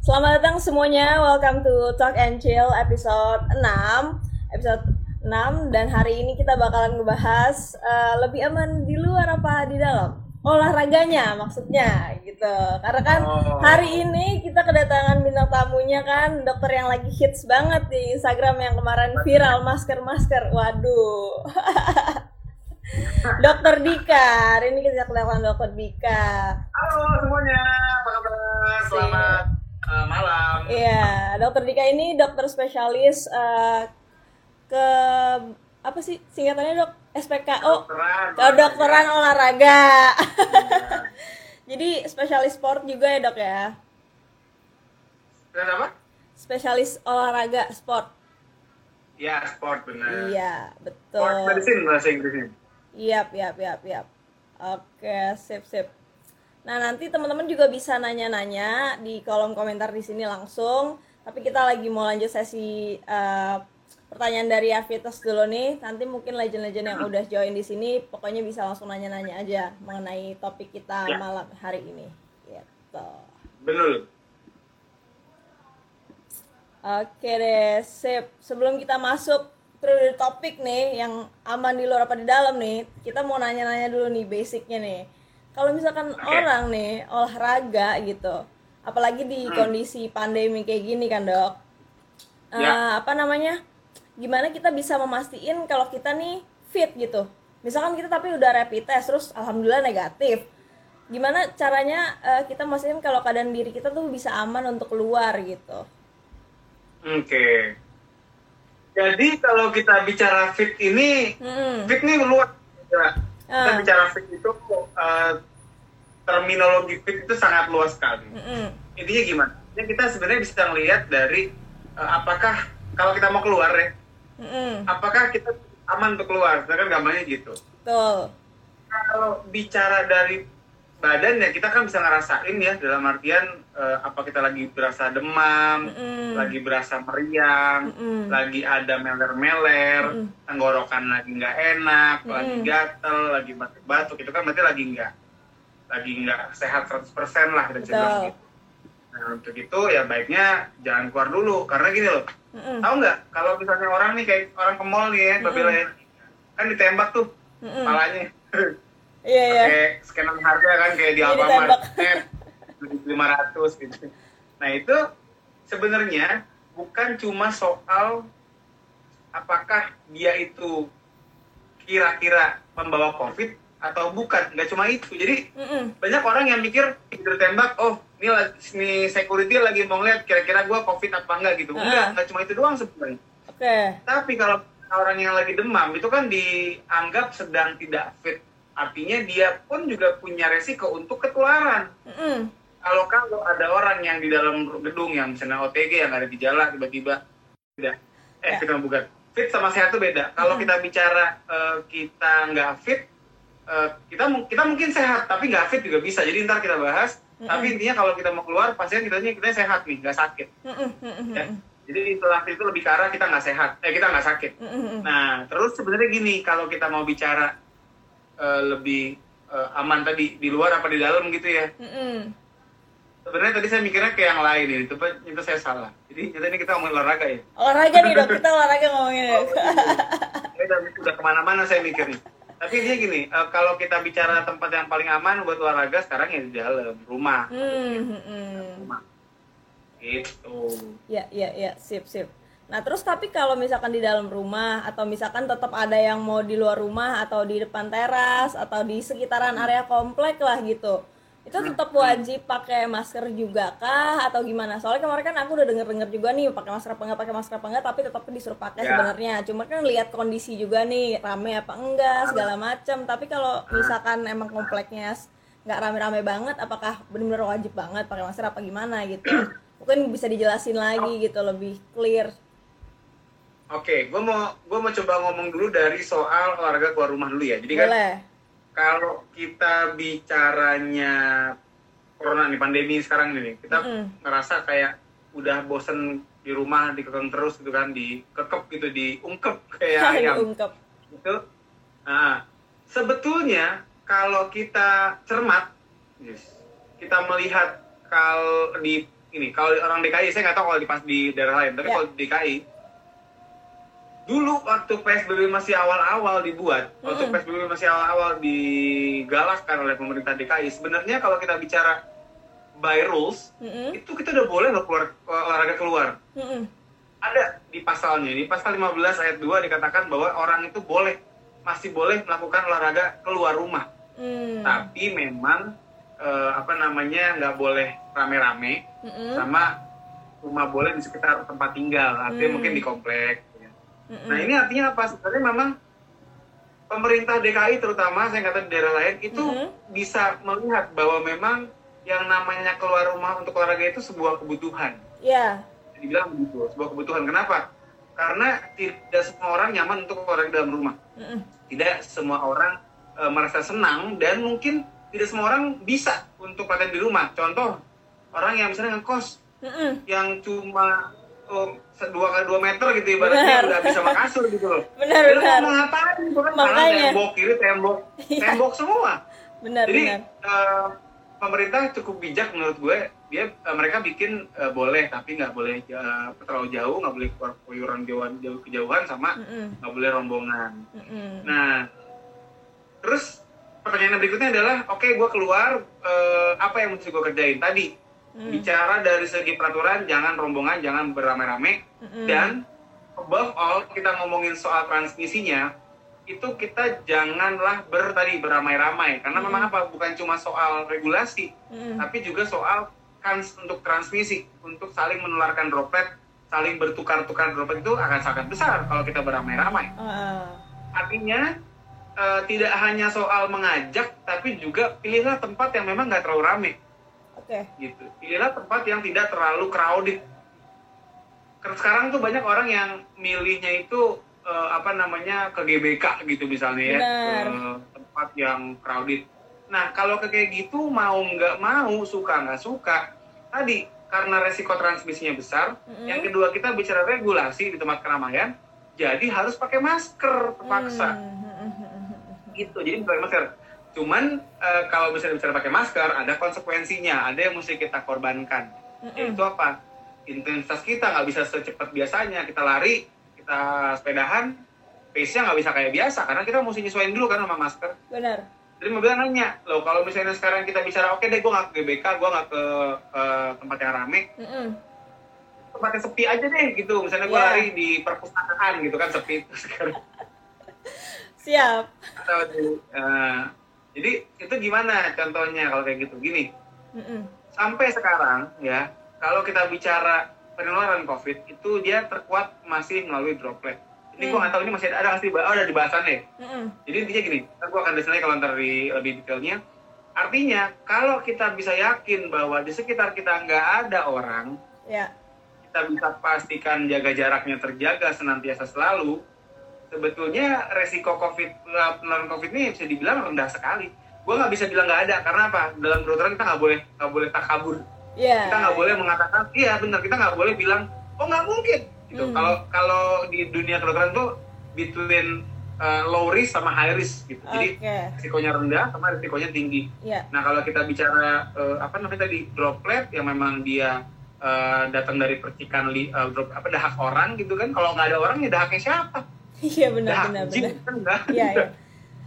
Selamat datang semuanya, welcome to Talk and Chill episode 6 Episode 6 dan hari ini kita bakalan ngebahas eh, lebih aman di luar apa di dalam? Olahraganya maksudnya gitu. Karena kan Oh. hari ini kita kedatangan bintang tamunya kan Dokter yang lagi hits banget di Instagram yang kemarin viral masker-masker. Waduh Dokter Dika, hari ini kita kedatangan Dokter Dika Halo semuanya, apa kabar? Selamat eh, malam. Iya, dokter Dika ini dokter spesialis eh, ke apa sih singkatannya dok? SPKO, Kedokteran. kedokteran olahraga. Jadi spesialis sport juga ya dok ya? Dan apa? Spesialis olahraga sport. Ya, sport benar. Iya, Sport betul. medicine bahasa Inggrisnya. Iya, iya, iya, iya. Oke, sip, sip. Nah, nanti teman-teman juga bisa nanya-nanya di kolom komentar di sini langsung. Tapi kita lagi mau lanjut sesi eh, pertanyaan dari Avitas dulu nih. Nanti mungkin legend-legend yang udah join di sini, pokoknya bisa langsung nanya-nanya aja mengenai topik kita Ya. malam hari ini. Gitu. Betul. Oke deh, sip. Sebelum kita masuk ke topik nih yang aman di luar apa di dalam nih, kita mau nanya-nanya dulu nih basicnya nih. Kalau misalkan Oke. orang nih olahraga gitu, apalagi di kondisi pandemi kayak gini kan dok, Eh, Ya. apa namanya? Gimana kita bisa memastikan kalau kita nih fit gitu? Misalkan kita tapi udah rapid test terus alhamdulillah negatif. Gimana caranya eh, kita memastikan kalau keadaan diri kita tuh bisa aman untuk keluar gitu? Oke. Jadi kalau kita bicara fit ini, Mm-mm. fit ini luas. Ya. Kita Ah. bicara fit itu eh, terminologi fit itu sangat luas sekali. Mm-mm. Intinya gimana? Ya kita sebenarnya bisa ngelihat dari eh, apakah kalau kita mau keluar ya, Mm-mm. apakah kita aman untuk keluar? Kan gampangnya gitu. Betul. kalau bicara dari badan ya kita kan bisa ngerasain ya dalam artian eh, apa kita lagi berasa demam, Mm-mm. lagi berasa meriang, Mm-mm. lagi ada meler-meler, Mm-mm. tenggorokan lagi nggak enak, lagi Mm-mm. gatel, lagi batuk-batuk itu kan berarti lagi nggak lagi nggak sehat 100% lah Betul. gitu. Nah untuk itu ya baiknya jangan keluar dulu karena gini loh, Mm-mm. tahu nggak kalau misalnya orang nih kayak orang ke mall nih ya, ya, kan ditembak tuh Mm-mm. kepalanya. Iya iya. pakai scanan harga kan kayak di Iya, Alfamart lima ratus gitu. Nah itu sebenarnya bukan cuma soal apakah dia itu kira-kira membawa COVID atau bukan, nggak cuma itu. Jadi Mm-mm. banyak orang yang mikir ditembak, oh ini ini security lagi mau ngeliat kira-kira gua COVID apa enggak gitu. Enggak, Ah. nggak cuma itu doang sebenarnya. Oke. Tapi kalau orang yang lagi demam itu kan dianggap sedang tidak fit. Artinya dia pun juga punya resiko untuk ketularan. Mm-mm. Kalau kalau ada orang yang di dalam gedung yang misalnya OTG yang ada gejala tiba-tiba beda. Eh Ya. fit sama bukan. Fit sama sehat itu beda. Kalau Hmm. kita bicara eh, kita nggak fit, eh, kita kita mungkin sehat tapi nggak fit juga bisa. Jadi ntar kita bahas. Mm-mm. Tapi intinya kalau kita mau keluar, pasien kita kita sehat nih, nggak sakit. Mm-mm. Ya. Jadi istilah itu lebih ke arah kita nggak sehat, eh kita nggak sakit. Mm-mm. Nah, terus sebenarnya gini, kalau kita mau bicara eh, lebih eh, aman tadi di luar apa di dalam gitu ya. Mm-mm. Sebenarnya tadi saya mikirnya ke yang lain ini, itu itu saya salah. Jadi kita ini kita ngomongin olahraga ya. Olahraga nih dok, kita olahraga ngomongin. Saya udah, udah ke mana-mana saya mikirnya. Tapi dia gini, eh, kalau kita bicara tempat yang paling aman buat olahraga sekarang ya di dalam rumah. Hmm, mm-mm. Rumah. Gitu. Ya, ya, ya, sip, sip. Nah, terus tapi kalau misalkan di dalam rumah atau misalkan tetap ada yang mau di luar rumah atau di depan teras atau di sekitaran area komplek lah gitu. Itu tetap wajib pakai masker juga kah atau gimana? Soalnya kemarin kan aku udah denger-denger juga nih pakai masker apa enggak, pakai masker apa enggak, tapi tetap disuruh pakai Ya. sebenarnya. Cuma kan lihat kondisi juga nih, rame apa enggak, segala macam. Tapi kalau misalkan emang kompleknya nggak rame-rame banget, apakah benar-benar wajib banget pakai masker apa gimana gitu? Mungkin bisa dijelasin lagi gitu lebih clear. Oke, gue mau gue mau coba ngomong dulu dari soal olahraga keluar rumah dulu ya. Jadi kan Boleh. kalau kita bicaranya corona nih pandemi sekarang ini, kita Mm-mm. ngerasa kayak udah bosen di rumah dikekang terus gitu kan, dikekep gitu, diungkep kayak ayam Diungkep. itu. Nah, sebetulnya kalau kita cermat, yes, kita melihat kalau di ini kalau orang DKI saya nggak tahu kalau di pas di daerah lain, tapi Ya. kalau di DKI dulu waktu PSBB masih awal-awal dibuat, waktu Mm-mm. PSBB masih awal-awal digalakkan oleh pemerintah DKI, sebenarnya kalau kita bicara by rules, Mm-mm. itu kita udah boleh nggak keluar olahraga keluar. Mm-mm. Ada di pasalnya, di pasal 15 ayat 2 dikatakan bahwa orang itu boleh masih boleh melakukan olahraga keluar rumah. Mm. Tapi memang eh, apa namanya nggak boleh rame-rame Mm-mm. sama cuma boleh di sekitar tempat tinggal, artinya Hmm. mungkin di komplek. Mm-mm. Nah ini artinya apa? Sebenarnya memang pemerintah DKI terutama saya kata di daerah lain itu Mhm. bisa melihat bahwa memang yang namanya keluar rumah untuk olahraga itu sebuah kebutuhan. Ya. Dibilang begitu, sebuah kebutuhan. Kenapa? Karena tidak semua orang nyaman untuk olahraga dalam rumah. Mm-mm. Tidak semua orang e, merasa senang dan mungkin tidak semua orang bisa untuk latihan di rumah. Contoh orang yang misalnya ngekos Mm-mm. yang cuma dua kali dua meter gitu ibaratnya Benar. udah bisa sama kasur gitu loh. Benar, Jadi benar. mau ngapain itu kan Makanya. tembok kiri tembok Iya. tembok semua. Benar, Jadi benar. eh, pemerintah cukup bijak menurut gue. Dia eh, mereka bikin eh, boleh tapi nggak boleh eh, terlalu jauh, nggak boleh keluar keluyuran jauhan jauh kejauhan sama nggak boleh rombongan. Mm-mm. Nah, terus pertanyaan berikutnya adalah, oke gue keluar, eh, apa yang mesti gue kerjain tadi? Mm. Bicara dari segi peraturan, jangan rombongan, jangan beramai-ramai, Mm-mm. dan above all kita ngomongin soal transmisinya, itu kita janganlah ber tadi beramai-ramai, karena Hmm. memang apa? Bukan cuma soal regulasi, Mm-mm. tapi juga soal kans untuk transmisi, untuk saling menularkan droplet, saling bertukar-tukar droplet itu akan sangat besar kalau kita beramai-ramai. Ah. Artinya eh, tidak hanya soal mengajak, tapi juga pilihlah tempat yang memang nggak terlalu rame, Oke. gitu. Pilihlah tempat yang tidak terlalu crowded. Karena Sekarang tuh banyak orang yang milihnya itu eh, apa namanya ke GBK gitu misalnya ya, ke tempat yang crowded. Nah kalau ke kayak gitu mau nggak mau, suka nggak suka, tadi karena resiko transmisinya besar, Mm-mm. yang kedua kita bicara regulasi di tempat keramaian, jadi harus pakai masker terpaksa Mm. gitu jadi pakai masker cuman eh, kalau misalnya bicara pakai masker ada konsekuensinya ada yang mesti kita korbankan Mm-mm. yaitu apa intensitas kita nggak bisa secepat biasanya kita lari kita sepedahan pace-nya nggak bisa kayak biasa karena kita mesti nyesuaiin dulu kan sama masker Benar. jadi mobil nanya loh kalau misalnya sekarang kita bicara oke deh gue nggak ke GBK gue nggak ke eh, tempat yang rame Mm-mm. tempat yang sepi aja deh gitu misalnya gue Iya. lari di perpustakaan gitu kan sepi sekarang Siap. atau di, eh, jadi itu gimana contohnya kalau kayak gitu gini Mm-mm. sampai sekarang ya kalau kita bicara penularan covid itu dia terkuat masih melalui droplet ini gua Hmm. nggak tahu ini masih ada nggak sih oh, ada di bahasannya Mm-mm. jadi intinya gini ntar gua akan desain kalau ntar di lebih detailnya artinya kalau kita bisa yakin bahwa di sekitar kita nggak ada orang Ya. kita bisa pastikan jaga jaraknya terjaga senantiasa selalu sebetulnya resiko covid eh, penularan covid ini bisa dibilang rendah sekali gue nggak bisa bilang nggak ada karena apa dalam kedokteran kita nggak boleh nggak boleh takabur Ya. kita nggak boleh mengatakan iya benar kita nggak boleh bilang oh nggak mungkin gitu Hmm. kalau kalau di dunia kedokteran tuh between uh, low risk sama high risk gitu jadi Oke. risikonya rendah sama risikonya tinggi Ya. Nah kalau kita bicara eh, apa namanya tadi droplet yang memang dia eh, datang dari percikan li, eh, drop, apa dahak orang gitu kan? Kalau nggak ada orang ya dahaknya siapa? Iya benar benar benar. kan? Iya, iya.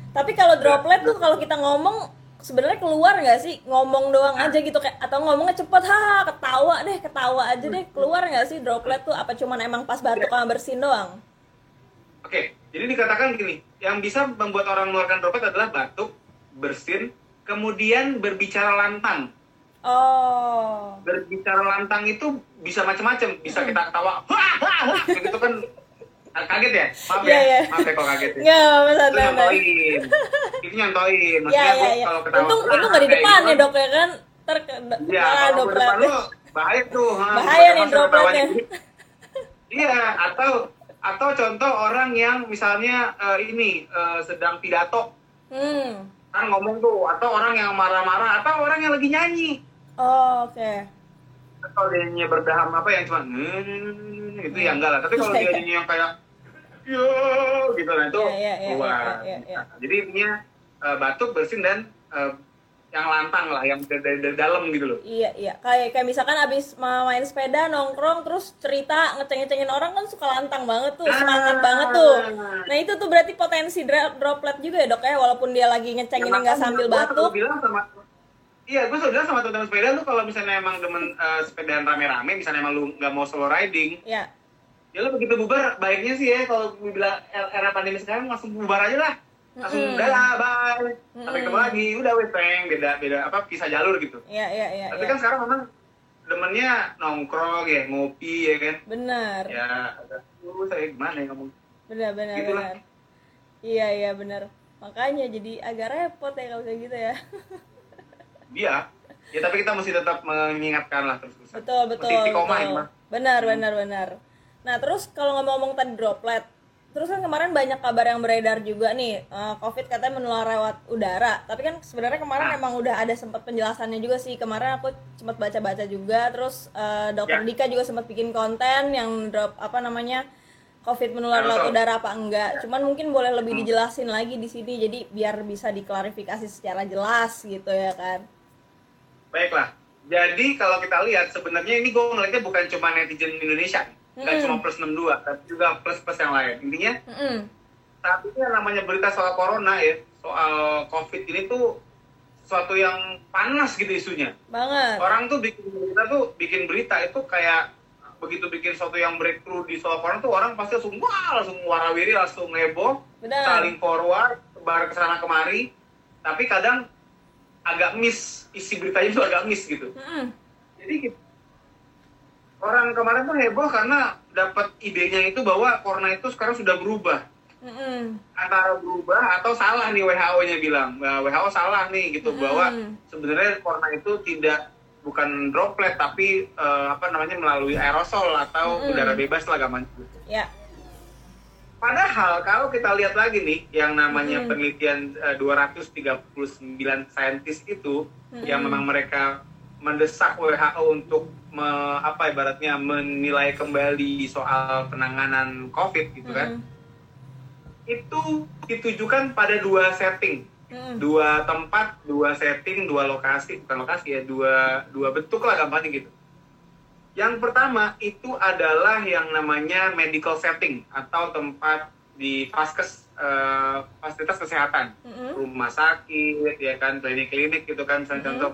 Tapi kalau droplet tuh kalau kita ngomong sebenarnya keluar nggak sih ngomong doang aja gitu kayak atau ngomongnya cepet ha ketawa deh ketawa aja deh keluar nggak sih droplet tuh apa cuman emang pas batuk sama bersin doang Oke, jadi dikatakan gini, yang bisa membuat orang mengeluarkan droplet adalah batuk, bersin, kemudian berbicara lantang. oh Berbicara lantang itu bisa macam-macam, bisa kita ketawa, wah, wah, wah, gitu kan kaget ya? Maaf Iya, ya, iya. maaf ya kok kaget ya. nggak itu nyontoin itu nyontoin ya maksudnya ya gua ya kalau ketawa untung untung nggak di depan gitu ya kan, dok ya kan? Ter iya ah, kalau di droplet depan lu bahaya tuh ha, Bahaya nih dropletnya. iya atau atau contoh orang yang misalnya eh, ini eh, sedang pidato. Hmm. Kan ngomong tuh atau orang yang marah-marah atau orang yang lagi nyanyi. Oh, oke. Kalau dia nyanyi berdaham apa yang cuma "Hmm," itu ya enggak lah tapi kalau Iya, dia nyanyi yang kayak yo gitu nah itu Iya, iya, iya, keluar. iya, iya, iya. Nah, jadi intinya eh, batuk bersin dan eh, yang lantang lah yang dari, dalam gitu loh Iya iya kayak kayak misalkan abis ma- main sepeda nongkrong terus cerita ngeceng-ngecengin orang kan suka lantang banget tuh semangat Ah. banget tuh. Nah itu tuh berarti potensi droplet juga ya dok ya walaupun dia lagi ngecengin nggak sambil batuk. bilang sama Iya, gue bilang sama teman-teman sepeda lu kalau misalnya emang demen eh, sepedaan rame-rame, misalnya emang lu nggak mau solo riding, Ya ya lu begitu bubar, baiknya sih ya kalau gue bilang era pandemi sekarang langsung bubar aja lah. Langsung Mm-mm. udah lah, bye. Sampai ketemu lagi, udah wes peng, beda beda apa pisah jalur gitu. iya iya iya. Tapi iya. kan sekarang memang demennya nongkrong ya, ngopi ya kan. Benar Ya, lu saya gimana ya ngomong. benar benar Gitu lah. benar. Iya iya benar. Makanya jadi agak repot ya kalau kayak gitu ya. Dia, ya tapi kita mesti tetap mengingatkan lah terus-terusan. betul betul. Mesti betul. Ima. Benar Hmm. benar benar. Nah terus kalau ngomong-ngomong tadi droplet, terus kan kemarin banyak kabar yang beredar juga nih, eh, COVID katanya menular lewat udara. Tapi kan sebenarnya kemarin Nah. emang udah ada sempat penjelasannya juga sih. Kemarin aku sempat baca-baca juga, terus eh, Dokter Ya. Dika juga sempat bikin konten yang drop apa namanya COVID menular lewat Aerosol. udara apa enggak. Cuman mungkin boleh lebih Hmm. dijelasin lagi di sini, jadi biar bisa diklarifikasi secara jelas gitu ya kan. Baiklah. Jadi kalau kita lihat sebenarnya ini gue ngeliatnya bukan cuma netizen Indonesia, nggak Mm-mm. cuma plus 62, tapi juga plus-plus yang lain. Intinya Mm-mm. saat ini yang namanya berita soal corona ya, soal COVID ini tuh sesuatu yang panas gitu isunya. Banget. Orang tuh bikin berita tuh bikin berita itu kayak begitu bikin sesuatu yang breakthrough di soal corona tuh orang pasti langsung wah langsung warawiri langsung heboh saling forward sebar ke sana kemari tapi kadang agak miss isi beritanya tuh agak miss gitu Mm-mm. jadi gitu. orang kemarin tuh heboh karena dapat idenya itu bahwa corona itu sekarang sudah berubah Mm-mm. antara berubah atau salah nih WHO-nya bilang Nah, WHO salah nih gitu Hmm. bahwa sebenarnya corona itu tidak bukan droplet tapi eh, apa namanya melalui aerosol atau Hmm. udara bebas lah gampang Ya. Padahal kalau kita lihat lagi nih yang namanya Hmm. penelitian eh, 239 saintis itu Hmm. yang memang mereka mendesak WHO untuk me- apa ibaratnya menilai kembali soal penanganan COVID gitu kan. Mm-mm. Itu ditujukan pada dua setting, Mm-mm. dua tempat, dua setting, dua lokasi, bukan lokasi ya, dua dua bentuk lah gampangnya gitu. Yang pertama itu adalah yang namanya medical setting atau tempat di vaskes eh, fasilitas kesehatan, Mm-mm. rumah sakit, ya kan, klinik-klinik gitu kan, misalnya Mhm. contoh.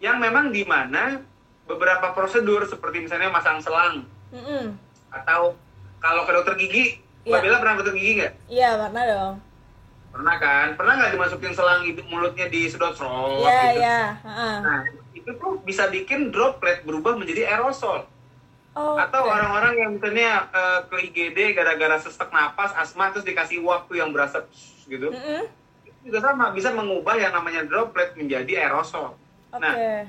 Yang memang di mana beberapa prosedur seperti misalnya masang selang Mm-mm. atau kalau ke dokter gigi, Iya. Mbak Bella pernah ke dokter gigi nggak? Iya, pernah dong. Pernah kan? Pernah nggak dimasukin selang hidung mulutnya disedot serot Iya, gitu? iya. Heeh. Nah, itu tuh bisa bikin droplet berubah menjadi aerosol. Oh, Atau orang-orang yang misalnya eh, ke IGD gara-gara sesak napas, asma, terus dikasih waktu yang berasa gitu. Mm-mm. Itu juga sama, bisa mengubah yang namanya droplet menjadi aerosol. Oke. Nah,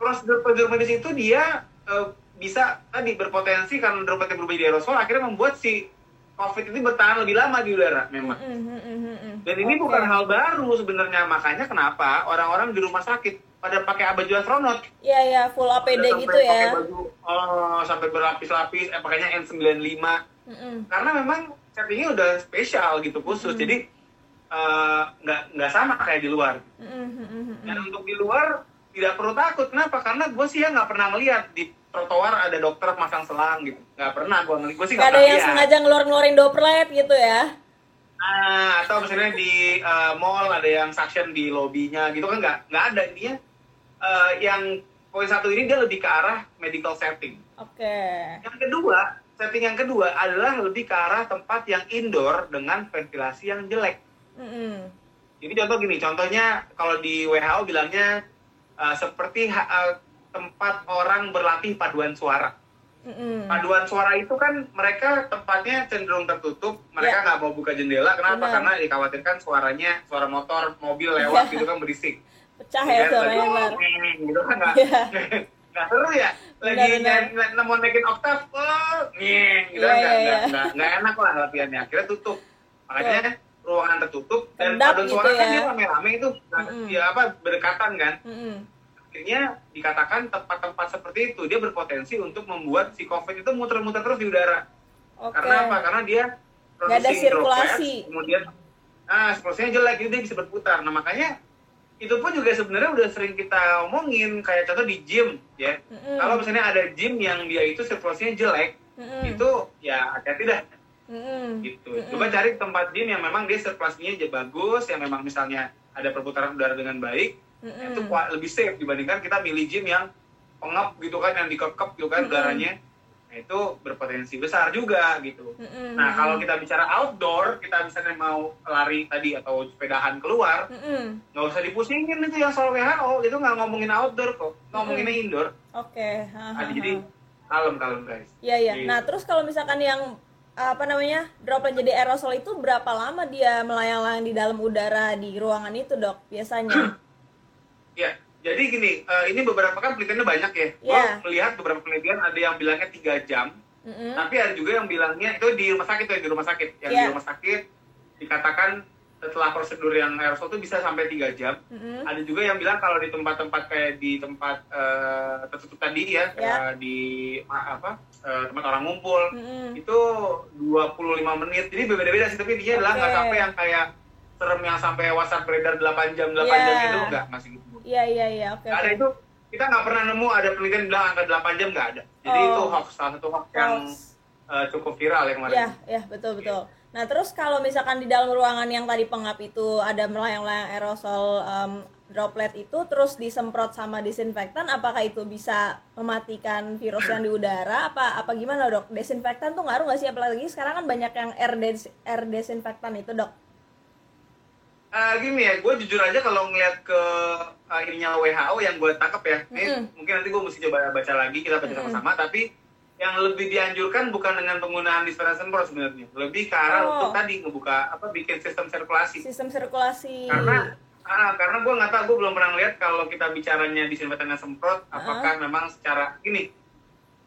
Prosedur-prosedur medis itu dia eh, bisa tadi berpotensi karena dropletnya berubah jadi aerosol, akhirnya membuat si COVID ini bertahan lebih lama di udara memang. Mm-mm, mm-mm. Dan ini Oke. bukan hal baru sebenarnya, makanya kenapa orang-orang di rumah sakit pada pakai baju astronot. Iya, iya, full APD Sampai gitu ya. Pakai baju oh, sampai berlapis-lapis, eh, pakainya N95. Mm-mm. Karena memang settingnya udah spesial gitu khusus, Hmm. jadi eh, nggak nggak sama kayak di luar. Mm-mm, mm-mm. Dan untuk di luar tidak perlu takut, kenapa? Karena gue sih ya nggak pernah melihat di trotoar ada dokter masang selang gitu, nggak pernah gue ngeliat. Gue sih Gak nggak ada yang lihat. sengaja ngeluarin droplet gitu ya. Nah, atau misalnya di uh, mall ada yang suction di lobbynya gitu kan nggak nggak ada intinya uh, yang poin satu ini dia lebih ke arah medical setting. Oke. Yang kedua, setting yang kedua adalah lebih ke arah tempat yang indoor dengan ventilasi yang jelek. Mm-mm. Jadi contoh gini, contohnya kalau di WHO bilangnya uh, seperti uh, tempat orang berlatih paduan suara. Mm-mm. Paduan suara itu kan mereka tempatnya cenderung tertutup, mereka nggak mau buka jendela. Kenapa? Ya. Benar. Karena dikhawatirkan suaranya suara motor, mobil lewat Iya. gitu kan berisik. Pecah ya Lagi, ntar. "Oh, gitu kan nggak Iya. nggak seru ya. Lagi mau naikin oktav, oh, nyeng, gitu Iya, kan iya, nggak nggak- iya. enak lah latihannya. Akhirnya tutup. Makanya ruangan tertutup dan Kedap paduan gitu suara kan ya. dia rame-rame itu, Nah, Mm-mm. ya apa berdekatan kan Mm-mm. akhirnya dikatakan tempat-tempat seperti itu dia berpotensi untuk membuat si COVID itu muter-muter terus di udara. Oke. Karena apa? Karena dia Nggak ada sirkulasi. droplets, kemudian ah sirkulasinya jelek jadi dia bisa berputar nah makanya itu pun juga sebenarnya udah sering kita omongin kayak contoh di gym ya Mm-mm. kalau misalnya ada gym yang dia itu sirkulasinya jelek Mm-mm. itu ya hati-hati dah Mm-mm. gitu Mm-mm. coba cari tempat gym yang memang dia sirkulasinya aja bagus yang memang misalnya ada perputaran udara dengan baik Mm-mm. itu kuat- lebih safe dibandingkan kita milih gym yang pengap gitu kan yang dikekep gitu kan Mm-mm. udaranya nah, itu berpotensi besar juga gitu Mm-mm. nah kalau kita bicara outdoor kita misalnya mau lari tadi atau sepedahan keluar nggak usah dipusingin itu yang soal WHO itu nggak ngomongin outdoor kok ngomonginnya indoor Oke. ha, ha, Nah, jadi kalem kalem guys Iya iya. Gitu. Nah terus kalau misalkan yang apa namanya droplet jadi aerosol itu berapa lama dia melayang-layang di dalam udara di ruangan itu dok biasanya? ya jadi gini eh, ini beberapa kan penelitiannya banyak ya Iya. Gua melihat beberapa penelitian ada yang bilangnya tiga jam Mm-mm. Tapi ada juga yang bilangnya itu di rumah sakit tuh, di rumah sakit. Yang Iya. di rumah sakit dikatakan setelah prosedur yang aerosol itu bisa sampai 3 jam. Mm-mm. Ada juga yang bilang kalau di tempat-tempat kayak di tempat eh, tertutup tadi ya, kayak di ma- apa eh, tempat orang ngumpul Mm-mm. itu 25 menit. Jadi berbeda-beda sih, tapi intinya adalah nggak sampai yang kayak serem yang sampai WhatsApp beredar 8 jam 8 Iya. jam itu enggak masih gitu. Iya iya iya oke. Nggak ada oke. itu kita nggak pernah nemu ada penelitian bilang angka 8 jam nggak ada. Jadi Oh. itu hoax salah satu hoax yang eh, cukup viral yang kemarin. Iya iya betul betul. Nah terus kalau misalkan di dalam ruangan yang tadi pengap itu ada melayang-layang aerosol em, droplet itu terus disemprot sama disinfektan, apakah itu bisa mematikan virus yang di udara? Apa apa gimana dok? Desinfektan tuh ngaruh nggak sih? Apalagi sekarang kan banyak yang air des- air desinfektan itu dok. Eh, gini ya, gue jujur aja kalau ngeliat ke uh, ininya WHO yang gue tangkap ya, ini Mm-mm. mungkin nanti gue mesti coba baca lagi, kita baca sama-sama, tapi yang lebih dianjurkan bukan dengan penggunaan disinfektan semprot sebenarnya, lebih ke arah Oh. untuk tadi ngebuka apa bikin sistem sirkulasi. Sistem sirkulasi. Karena ah, karena gue nggak tahu, gue belum pernah lihat kalau kita bicaranya disinfektan dan semprot, Ah. apakah memang secara gini.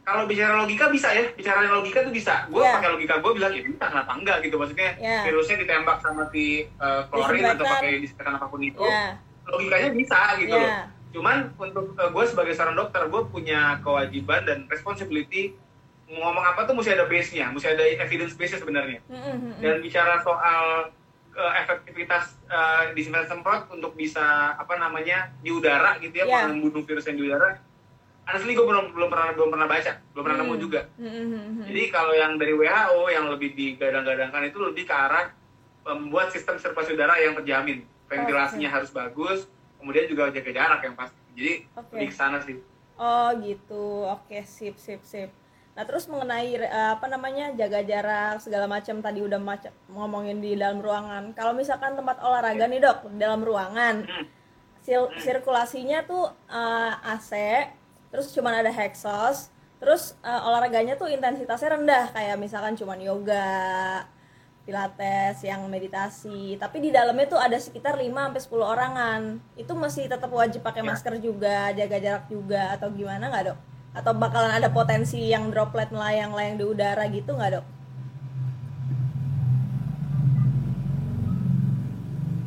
Kalau bicara logika bisa ya, bicara logika tuh bisa. Gue Iya. pakai logika gue bilang ya bisa kenapa enggak gitu maksudnya Iya. virusnya ditembak sama si uh, klorin atau pakai disinfektan apa pun itu, ya. logikanya bisa gitu loh. Ya. Cuman untuk gue sebagai seorang dokter, gue punya kewajiban dan responsibility ngomong apa tuh mesti ada base-nya, mesti ada evidence base-nya sebenarnya. Mm-mm, mm-mm. Dan bicara soal uh, efektivitas uh, disinfektan semprot untuk bisa apa namanya di udara gitu ya, Iya. membunuh virus yang di udara. Honestly gue belum belum pernah belum pernah baca, belum pernah nemu Hmm. juga. Mm-mm, Jadi kalau yang dari WHO yang lebih digadang-gadangkan itu lebih ke arah membuat sistem sirkulasi udara yang terjamin. Ventilasinya harus bagus, kemudian juga jaga jarak yang pasti. Jadi Oke. lebih ke sana sih. Oh gitu, oke sip sip sip. Nah terus mengenai eh, apa namanya jaga jarak segala macam tadi udah macam ngomongin di dalam ruangan. Kalau misalkan tempat olahraga nih dok dalam ruangan, Hmm. sirkulasinya tuh eh, AC, terus cuman ada hexos, terus eh, olahraganya tuh intensitasnya rendah kayak misalkan cuman yoga, pilates, yang meditasi. Tapi di dalamnya tuh ada sekitar 5 sampai 10 orangan. Itu masih tetap wajib pakai Ya. masker juga, jaga jarak juga atau gimana nggak, Dok? Atau bakalan ada potensi yang droplet melayang-layang di udara gitu nggak, Dok?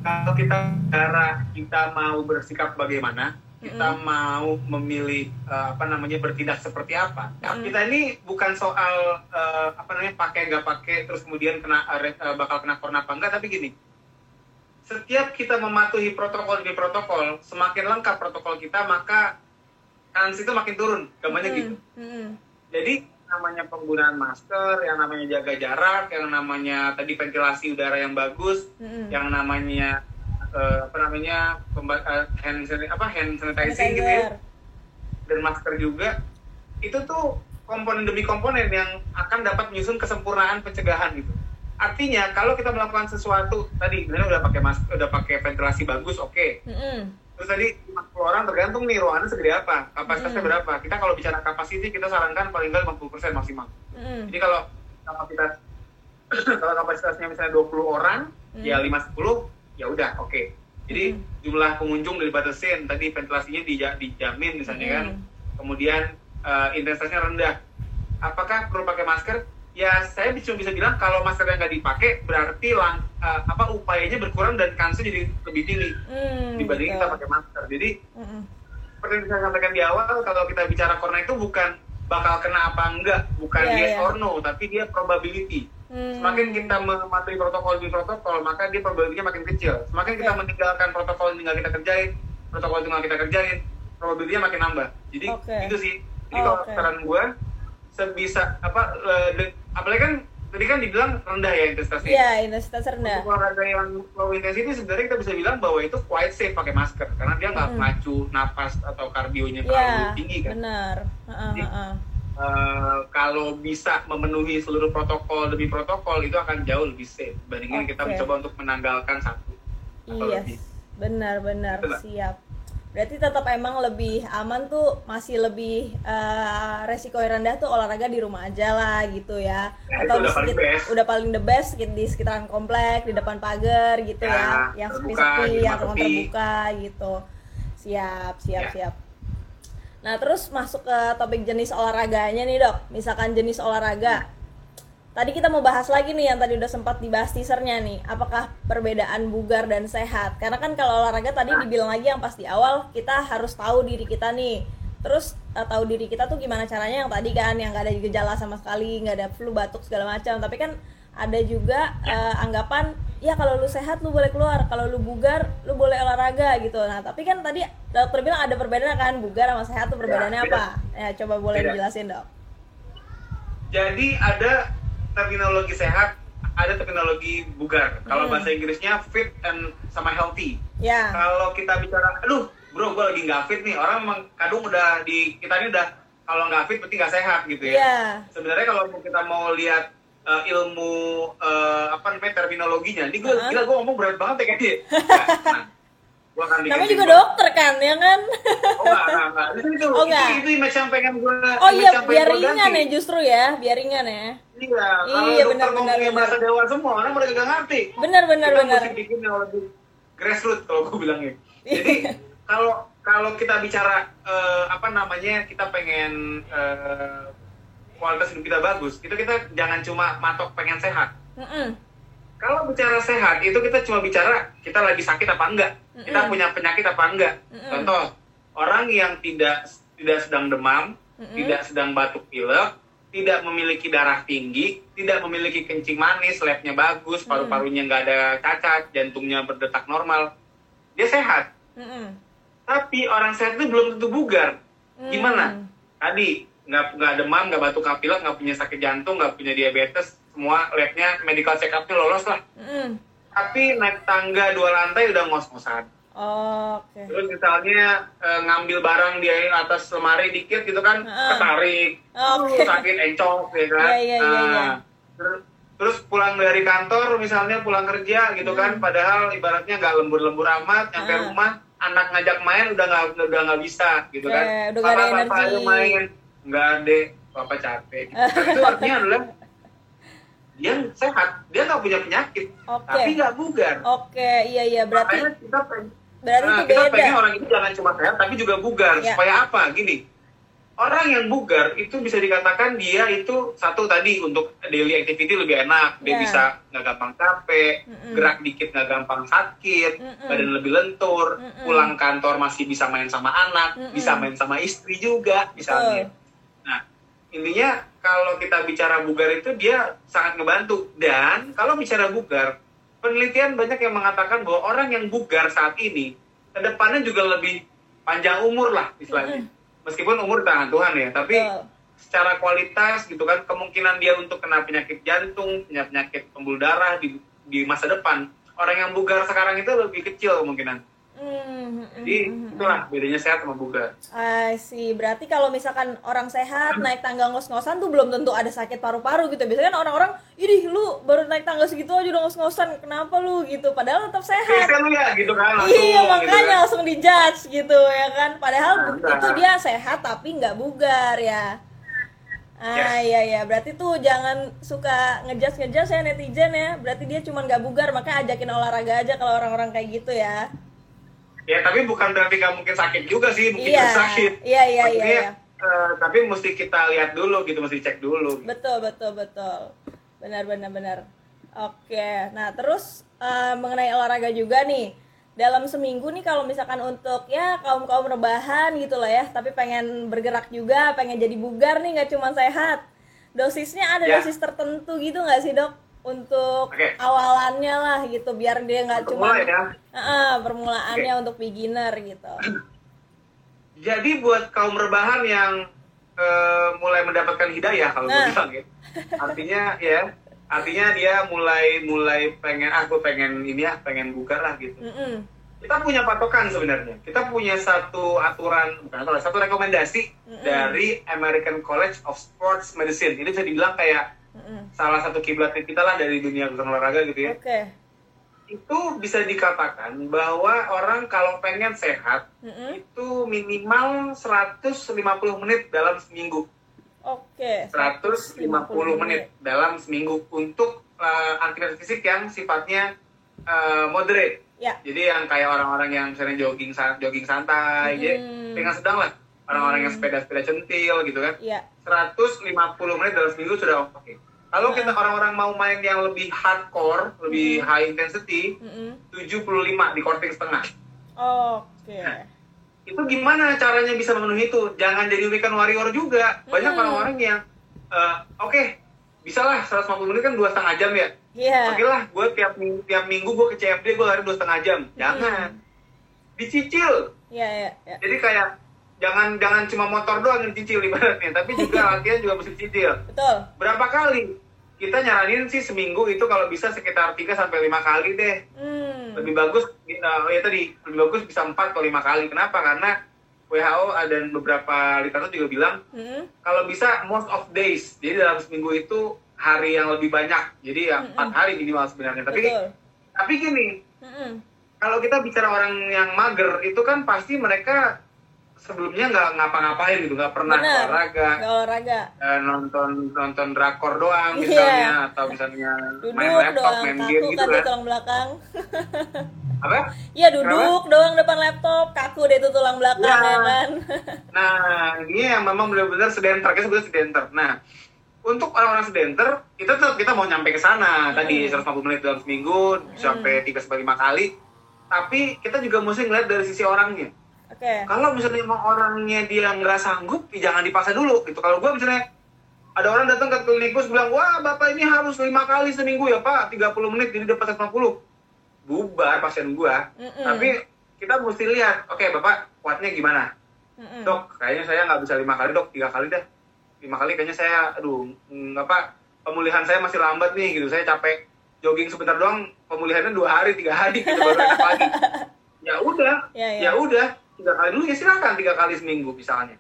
Kalau kita cara kita mau bersikap bagaimana, kita mau memilih eh, apa namanya bertindak seperti apa. Nah, Mm. kita ini bukan soal eh, apa namanya pakai nggak pakai terus kemudian kena eh, bakal kena corona apa enggak, tapi gini. Setiap kita mematuhi protokol demi protokol, semakin lengkap protokol kita, maka kans itu makin turun, gambarnya gitu. Mm, mm, Jadi namanya penggunaan masker, yang namanya jaga jarak, yang namanya tadi ventilasi udara yang bagus, mm, mm. yang namanya eh, apa namanya pemba- eh, hand sanit- apa hand sanitizing gitu ya Sanitizer. dan masker juga itu tuh komponen demi komponen yang akan dapat menyusun kesempurnaan pencegahan gitu. Artinya kalau kita melakukan sesuatu tadi misalnya udah pakai masker, udah pakai ventilasi bagus, oke. Mm, mm. Terus tadi 50 orang tergantung nih ruangannya segede apa, kapasitasnya Hmm. berapa. Kita kalau bicara kapasiti kita sarankan paling nggak 50% maksimal. Mm, Jadi kalau kapasitas kalau kapasitasnya misalnya 20 orang, Hmm. ya 5 10 ya udah oke. Jadi Hmm. jumlah pengunjung dibatasin, tadi ventilasinya dija- dijamin misalnya kan. Mm. Kemudian eh, intensitasnya rendah. Apakah perlu pakai masker? Ya saya cuma bisa bilang kalau maskernya nggak dipakai berarti lang, eh, apa upayanya berkurang dan kansnya jadi lebih tinggi Mm, dibanding gitu. kita pakai masker. Jadi Mm, mm. seperti yang saya sampaikan di awal, kalau kita bicara corona itu bukan bakal kena apa enggak, bukan Iya, yes iya. or no, tapi dia probability. Hmm. Semakin kita mematuhi protokol demi protokol, maka dia probabilitasnya makin kecil. Semakin kita Oke. meninggalkan protokol yang nggak kita kerjain, protokol itu nggak kita kerjain, probabilitasnya makin nambah. Jadi Oke. itu sih. Jadi Oh, kalau oke. saran gue, sebisa apa, de- apalagi kan tadi kan dibilang rendah ya intensitasnya. Iya, intensitas rendah. Untuk olahraga yang low intensity sebenarnya kita bisa bilang bahwa itu quite safe pakai masker karena dia nggak Mm-mm. macu napas atau kardionya Iya, terlalu tinggi kan. benar. Heeh, Jadi, heeh. Eh, kalau bisa memenuhi seluruh protokol demi protokol itu akan jauh lebih safe dibandingin kita Oke. mencoba untuk menanggalkan satu Iya, lebih. benar-benar siap. Berarti tetap emang lebih aman tuh, masih lebih eh, resiko yang rendah tuh olahraga di rumah aja lah gitu ya. Ya, Atau udah paling sekit- best. udah paling the best gitu, di sekitaran komplek, di depan pagar gitu ya, Ya, yang sepi-sepi, yang terbuka gitu. Siap, siap, Ya. siap. Nah, terus masuk ke topik jenis olahraganya nih, Dok. Misalkan jenis olahraga. Tadi kita mau bahas lagi nih yang tadi udah sempat dibahas teasernya nih. Apakah perbedaan bugar dan sehat? Karena kan kalau olahraga tadi dibilang lagi yang pas di awal kita harus tahu diri kita nih. Terus eh, tahu diri kita tuh gimana caranya yang tadi kan yang gak ada gejala sama sekali, nggak ada flu, batuk segala macam. Tapi kan ada juga eh, anggapan ya kalau lu sehat lu boleh keluar, kalau lu bugar lu boleh olahraga gitu. Nah, tapi kan tadi dokter bilang ada perbedaan kan bugar sama sehat tuh perbedaannya beda. apa? Ya, coba boleh Beda. dijelasin, Dok. Jadi ada terminologi sehat, ada terminologi bugar. Kalau Hmm. bahasa Inggrisnya fit and sama healthy. Ya. Kalau kita bicara, aduh bro gue lagi nggak fit nih, orang emang kadung udah di kita ini udah kalau nggak fit berarti nggak sehat gitu ya. Iya. sebenarnya kalau kita mau lihat uh, ilmu uh, apa namanya terminologinya, ini gue gila gue ngomong berat banget ya kayaknya. Nah, gue akan bikin Namanya juga simpel. dokter kan, ya kan? Oh enggak, enggak, enggak. Itu, itu, Oh, enggak. itu, itu image yang pengen gue Oh iya, biar ringan ya justru ya, biar ringan ya. Iya, kalau Iya, dokter benar, ngomongnya bahasa dewa semua, orang mereka gak ngerti. Benar benar kita benar. mesti bikin yang lebih grassroots kalau gue bilangnya. Jadi kalau kalau kita bicara eh, apa namanya kita pengen eh, kualitas hidup kita bagus, itu kita jangan cuma matok pengen sehat. Mm-mm. Kalau bicara sehat itu kita cuma bicara kita lagi sakit apa enggak, kita Mm-mm. punya penyakit apa enggak. Mm-mm. Contoh orang yang tidak tidak sedang demam, Mm-mm. tidak sedang batuk pilek, tidak memiliki darah tinggi, tidak memiliki kencing manis, labnya bagus, paru-parunya nggak ada cacat, jantungnya berdetak normal, dia sehat. Mm-mm. Tapi orang sehat itu belum tentu bugar. Hmm. Gimana? Tadi nggak nggak demam, nggak batuk nggak pilek, nggak punya sakit jantung, nggak punya diabetes, semua labnya medical check up lolos lah. Mm-mm. Tapi naik tangga dua lantai udah ngos-ngosan. Oke. Terus misalnya eh, ngambil barang di atas lemari dikit gitu kan, Heeh. ketarik, uh, sakit encok ya kan. Iya, iya, iya, Nah, iya. ter- Terus pulang dari kantor misalnya pulang kerja gitu kan, padahal ibaratnya nggak lembur-lembur amat, nyampe Hmm. rumah anak ngajak main udah nggak udah nggak bisa gitu Oke, kan. udah ada Papa, energi. ayo main, nggak ada, papa capek. Gitu. Itu artinya adalah dia sehat, dia nggak punya penyakit, Oke. tapi nggak bugar. Oke, iya iya berarti Makanya kita pengen berarti Nah, itu kita beda. pengen orang itu jangan cuma sehat tapi juga bugar. Ya. Supaya apa? Gini, orang yang bugar itu bisa dikatakan dia itu satu tadi untuk daily activity lebih enak. Dia Ya. bisa nggak gampang capek, Mm-mm. gerak dikit nggak gampang sakit, Mm-mm. badan lebih lentur, Mm-mm. pulang kantor masih bisa main sama anak, Mm-mm. bisa main sama istri juga misalnya. Nah, intinya kalau kita bicara bugar itu dia sangat ngebantu. Dan kalau bicara bugar, penelitian banyak yang mengatakan bahwa orang yang bugar saat ini, ke depannya juga lebih panjang umur lah istilahnya. Meskipun umur tangan Tuhan ya, tapi secara kualitas gitu kan, kemungkinan dia untuk kena penyakit jantung, penyakit pembuluh darah di, di masa depan, orang yang bugar sekarang itu lebih kecil kemungkinan. Hmm, hmm, Jadi hmm, hmm. itulah bedanya sehat sama bugar. I see. Berarti kalau misalkan orang sehat naik tangga ngos-ngosan tuh belum tentu ada sakit paru-paru gitu. Biasanya kan orang-orang, "Idih, lu baru naik tangga segitu aja udah ngos-ngosan. Kenapa lu?" gitu. Padahal tetap sehat. Biasanya lu ya gitu kan langsung Iya, gitu makanya kan. langsung dijudge gitu ya kan. Padahal Nah, bu- nah. itu dia sehat tapi nggak bugar ya. Ah Yes. iya iya, berarti tuh jangan suka ngejudge ngejudge ya netizen ya. Berarti dia cuma nggak bugar, makanya ajakin olahraga aja kalau orang-orang kayak gitu ya. Ya tapi bukan berarti nggak mungkin sakit juga sih, mungkin Iya, juga sakit. iya, iya, iya, iya. eh, tapi mesti kita lihat dulu gitu, mesti cek dulu. Betul betul betul. Benar benar benar. Oke, nah terus eh, mengenai olahraga juga nih. Dalam seminggu nih kalau misalkan untuk ya kaum kaum rebahan gitu lah ya, tapi pengen bergerak juga, pengen jadi bugar nih nggak cuma sehat. dosisnya ada Ya. dosis tertentu gitu nggak sih dok untuk Oke. awalannya lah gitu biar dia nggak cuma ya. Heeh, permulaannya untuk beginner gitu Jadi buat kaum rebahan yang eh, mulai mendapatkan hidayah kalau Nah. bilang ya. Artinya ya, artinya dia mulai mulai pengen ah gue pengen ini ya, pengen buka lah gitu. Mm-mm. Kita punya patokan sebenarnya. Kita punya satu aturan, bukan aturan, satu rekomendasi Mm-mm. dari American College of Sports Medicine. Ini bisa dibilang kayak Mm-mm. salah satu kiblat kita lah dari dunia olahraga gitu ya. oke Itu bisa dikatakan bahwa orang kalau pengen sehat Mm-mm. itu minimal 150 menit dalam seminggu. oke 150 menit dalam seminggu untuk uh, aktivitas fisik yang sifatnya uh, moderate. ya Jadi yang kayak orang-orang yang misalnya jogging jogging santai, jadi Hmm. ringan sedang lah. Orang-orang yang Hmm. sepeda-sepeda centil gitu kan. ya 150 menit dalam seminggu sudah oke. Kalau Hmm. kita orang-orang mau main yang lebih hardcore, lebih high intensity, Mm-mm. 75 di courting setengah. oke Nah, itu gimana caranya bisa memenuhi itu? Jangan jadi weekend warrior juga. Banyak Hmm. orang-orang yang, eh, oke, bisa lah 150 menit kan dua setengah jam ya. Iya. Oke lah, gue tiap minggu, tiap minggu gue ke CFD gue lari dua setengah jam. Jangan, dicicil. Iya, iya, iya. Jadi kayak jangan jangan cuma motor doang yang dicicil ibaratnya, tapi juga latihan juga mesti dicicil. Betul. Berapa kali? Kita nyaranin sih seminggu itu kalau bisa sekitar 3 sampai 5 kali deh Hmm. lebih bagus uh, ya tadi lebih bagus bisa 4 atau 5 kali kenapa karena WHO dan beberapa literatur juga bilang Mm-mm. kalau bisa most of days jadi dalam seminggu itu hari yang lebih banyak jadi ya empat hari minimal sebenarnya tapi Betul. tapi gini Mm-mm. kalau kita bicara orang yang mager itu kan pasti mereka sebelumnya nggak ngapa-ngapain gitu nggak pernah Benar. olahraga olahraga. eh, nonton nonton drakor doang Iya. misalnya atau misalnya Duduk main laptop doang, main kaku game kan gitu di kan tulang belakang. apa Iya duduk doang depan laptop, kaku deh tuh tulang belakang Ya. ya kan. Nah, ini yang memang benar-benar sedenter, kita sebutnya sedenter. Nah, untuk orang-orang sedenter, kita tetap kita mau nyampe ke sana. Tadi 150 menit dalam seminggu, sampai 3 sampai 5 kali. Tapi kita juga mesti ngeliat dari sisi orangnya. Oke. Kalau misalnya emang orangnya dia nggak sanggup, ya jangan dipaksa dulu. Gitu. Kalau gue misalnya ada orang datang ke klinikus bilang, wah bapak ini harus lima kali seminggu ya pak, 30 menit jadi dapat 150. Bubar pasien. Mm-mm. Tapi kita mesti lihat, oke bapak kuatnya gimana? Mm-mm. dok kayaknya saya nggak bisa lima kali dok tiga kali dah lima kali kayaknya saya aduh mm, apa pemulihan saya masih lambat nih gitu saya capek jogging sebentar doang pemulihannya dua hari tiga hari gitu baru lagi ya udah Ya, ya. ya udah tiga kali. Dulu ya silakan tiga kali seminggu misalnya.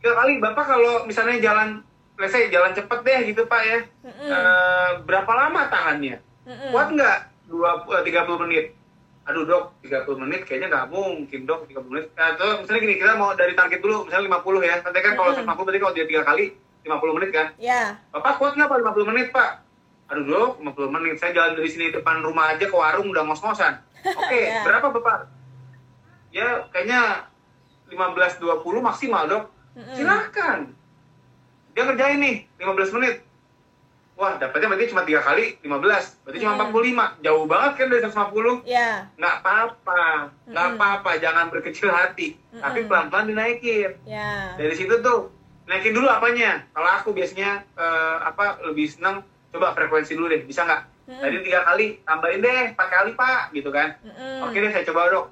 Tiga kali. Bapak kalau misalnya jalan let's say jalan cepet deh gitu pak ya. Eh, berapa lama tahannya? Mm-mm. kuat nggak? Dua eh, tiga puluh menit. Aduh dok 30 menit kayaknya nggak mungkin dok 30 menit. Atau misalnya gini kita mau dari target dulu misalnya 50 ya. Nanti kan kalau. 150 berarti kalau dia tiga kali 50 menit kan? Ya. bapak kuat nggak pak 50 menit pak? Aduh dok 50 menit. Saya jalan dari sini depan rumah aja ke warung udah ngos-ngosan. Oke Ya. berapa bapak ya kayaknya 15-20 maksimal dok. Silahkan. Dia ngerjain nih 15 menit. Wah dapatnya berarti cuma tiga kali 15 berarti cuma Hmm. 45 jauh banget kan dari 150 Ya. nggak apa-apa. Nggak apa-apa jangan berkecil hati. Tapi pelan-pelan dinaikin. Ya. dari situ tuh naikin dulu apanya. Kalau aku biasanya eh, apa lebih senang coba frekuensi dulu deh. Bisa nggak? Tadi tiga kali tambahin deh empat kali pak gitu kan. Oke deh saya coba dok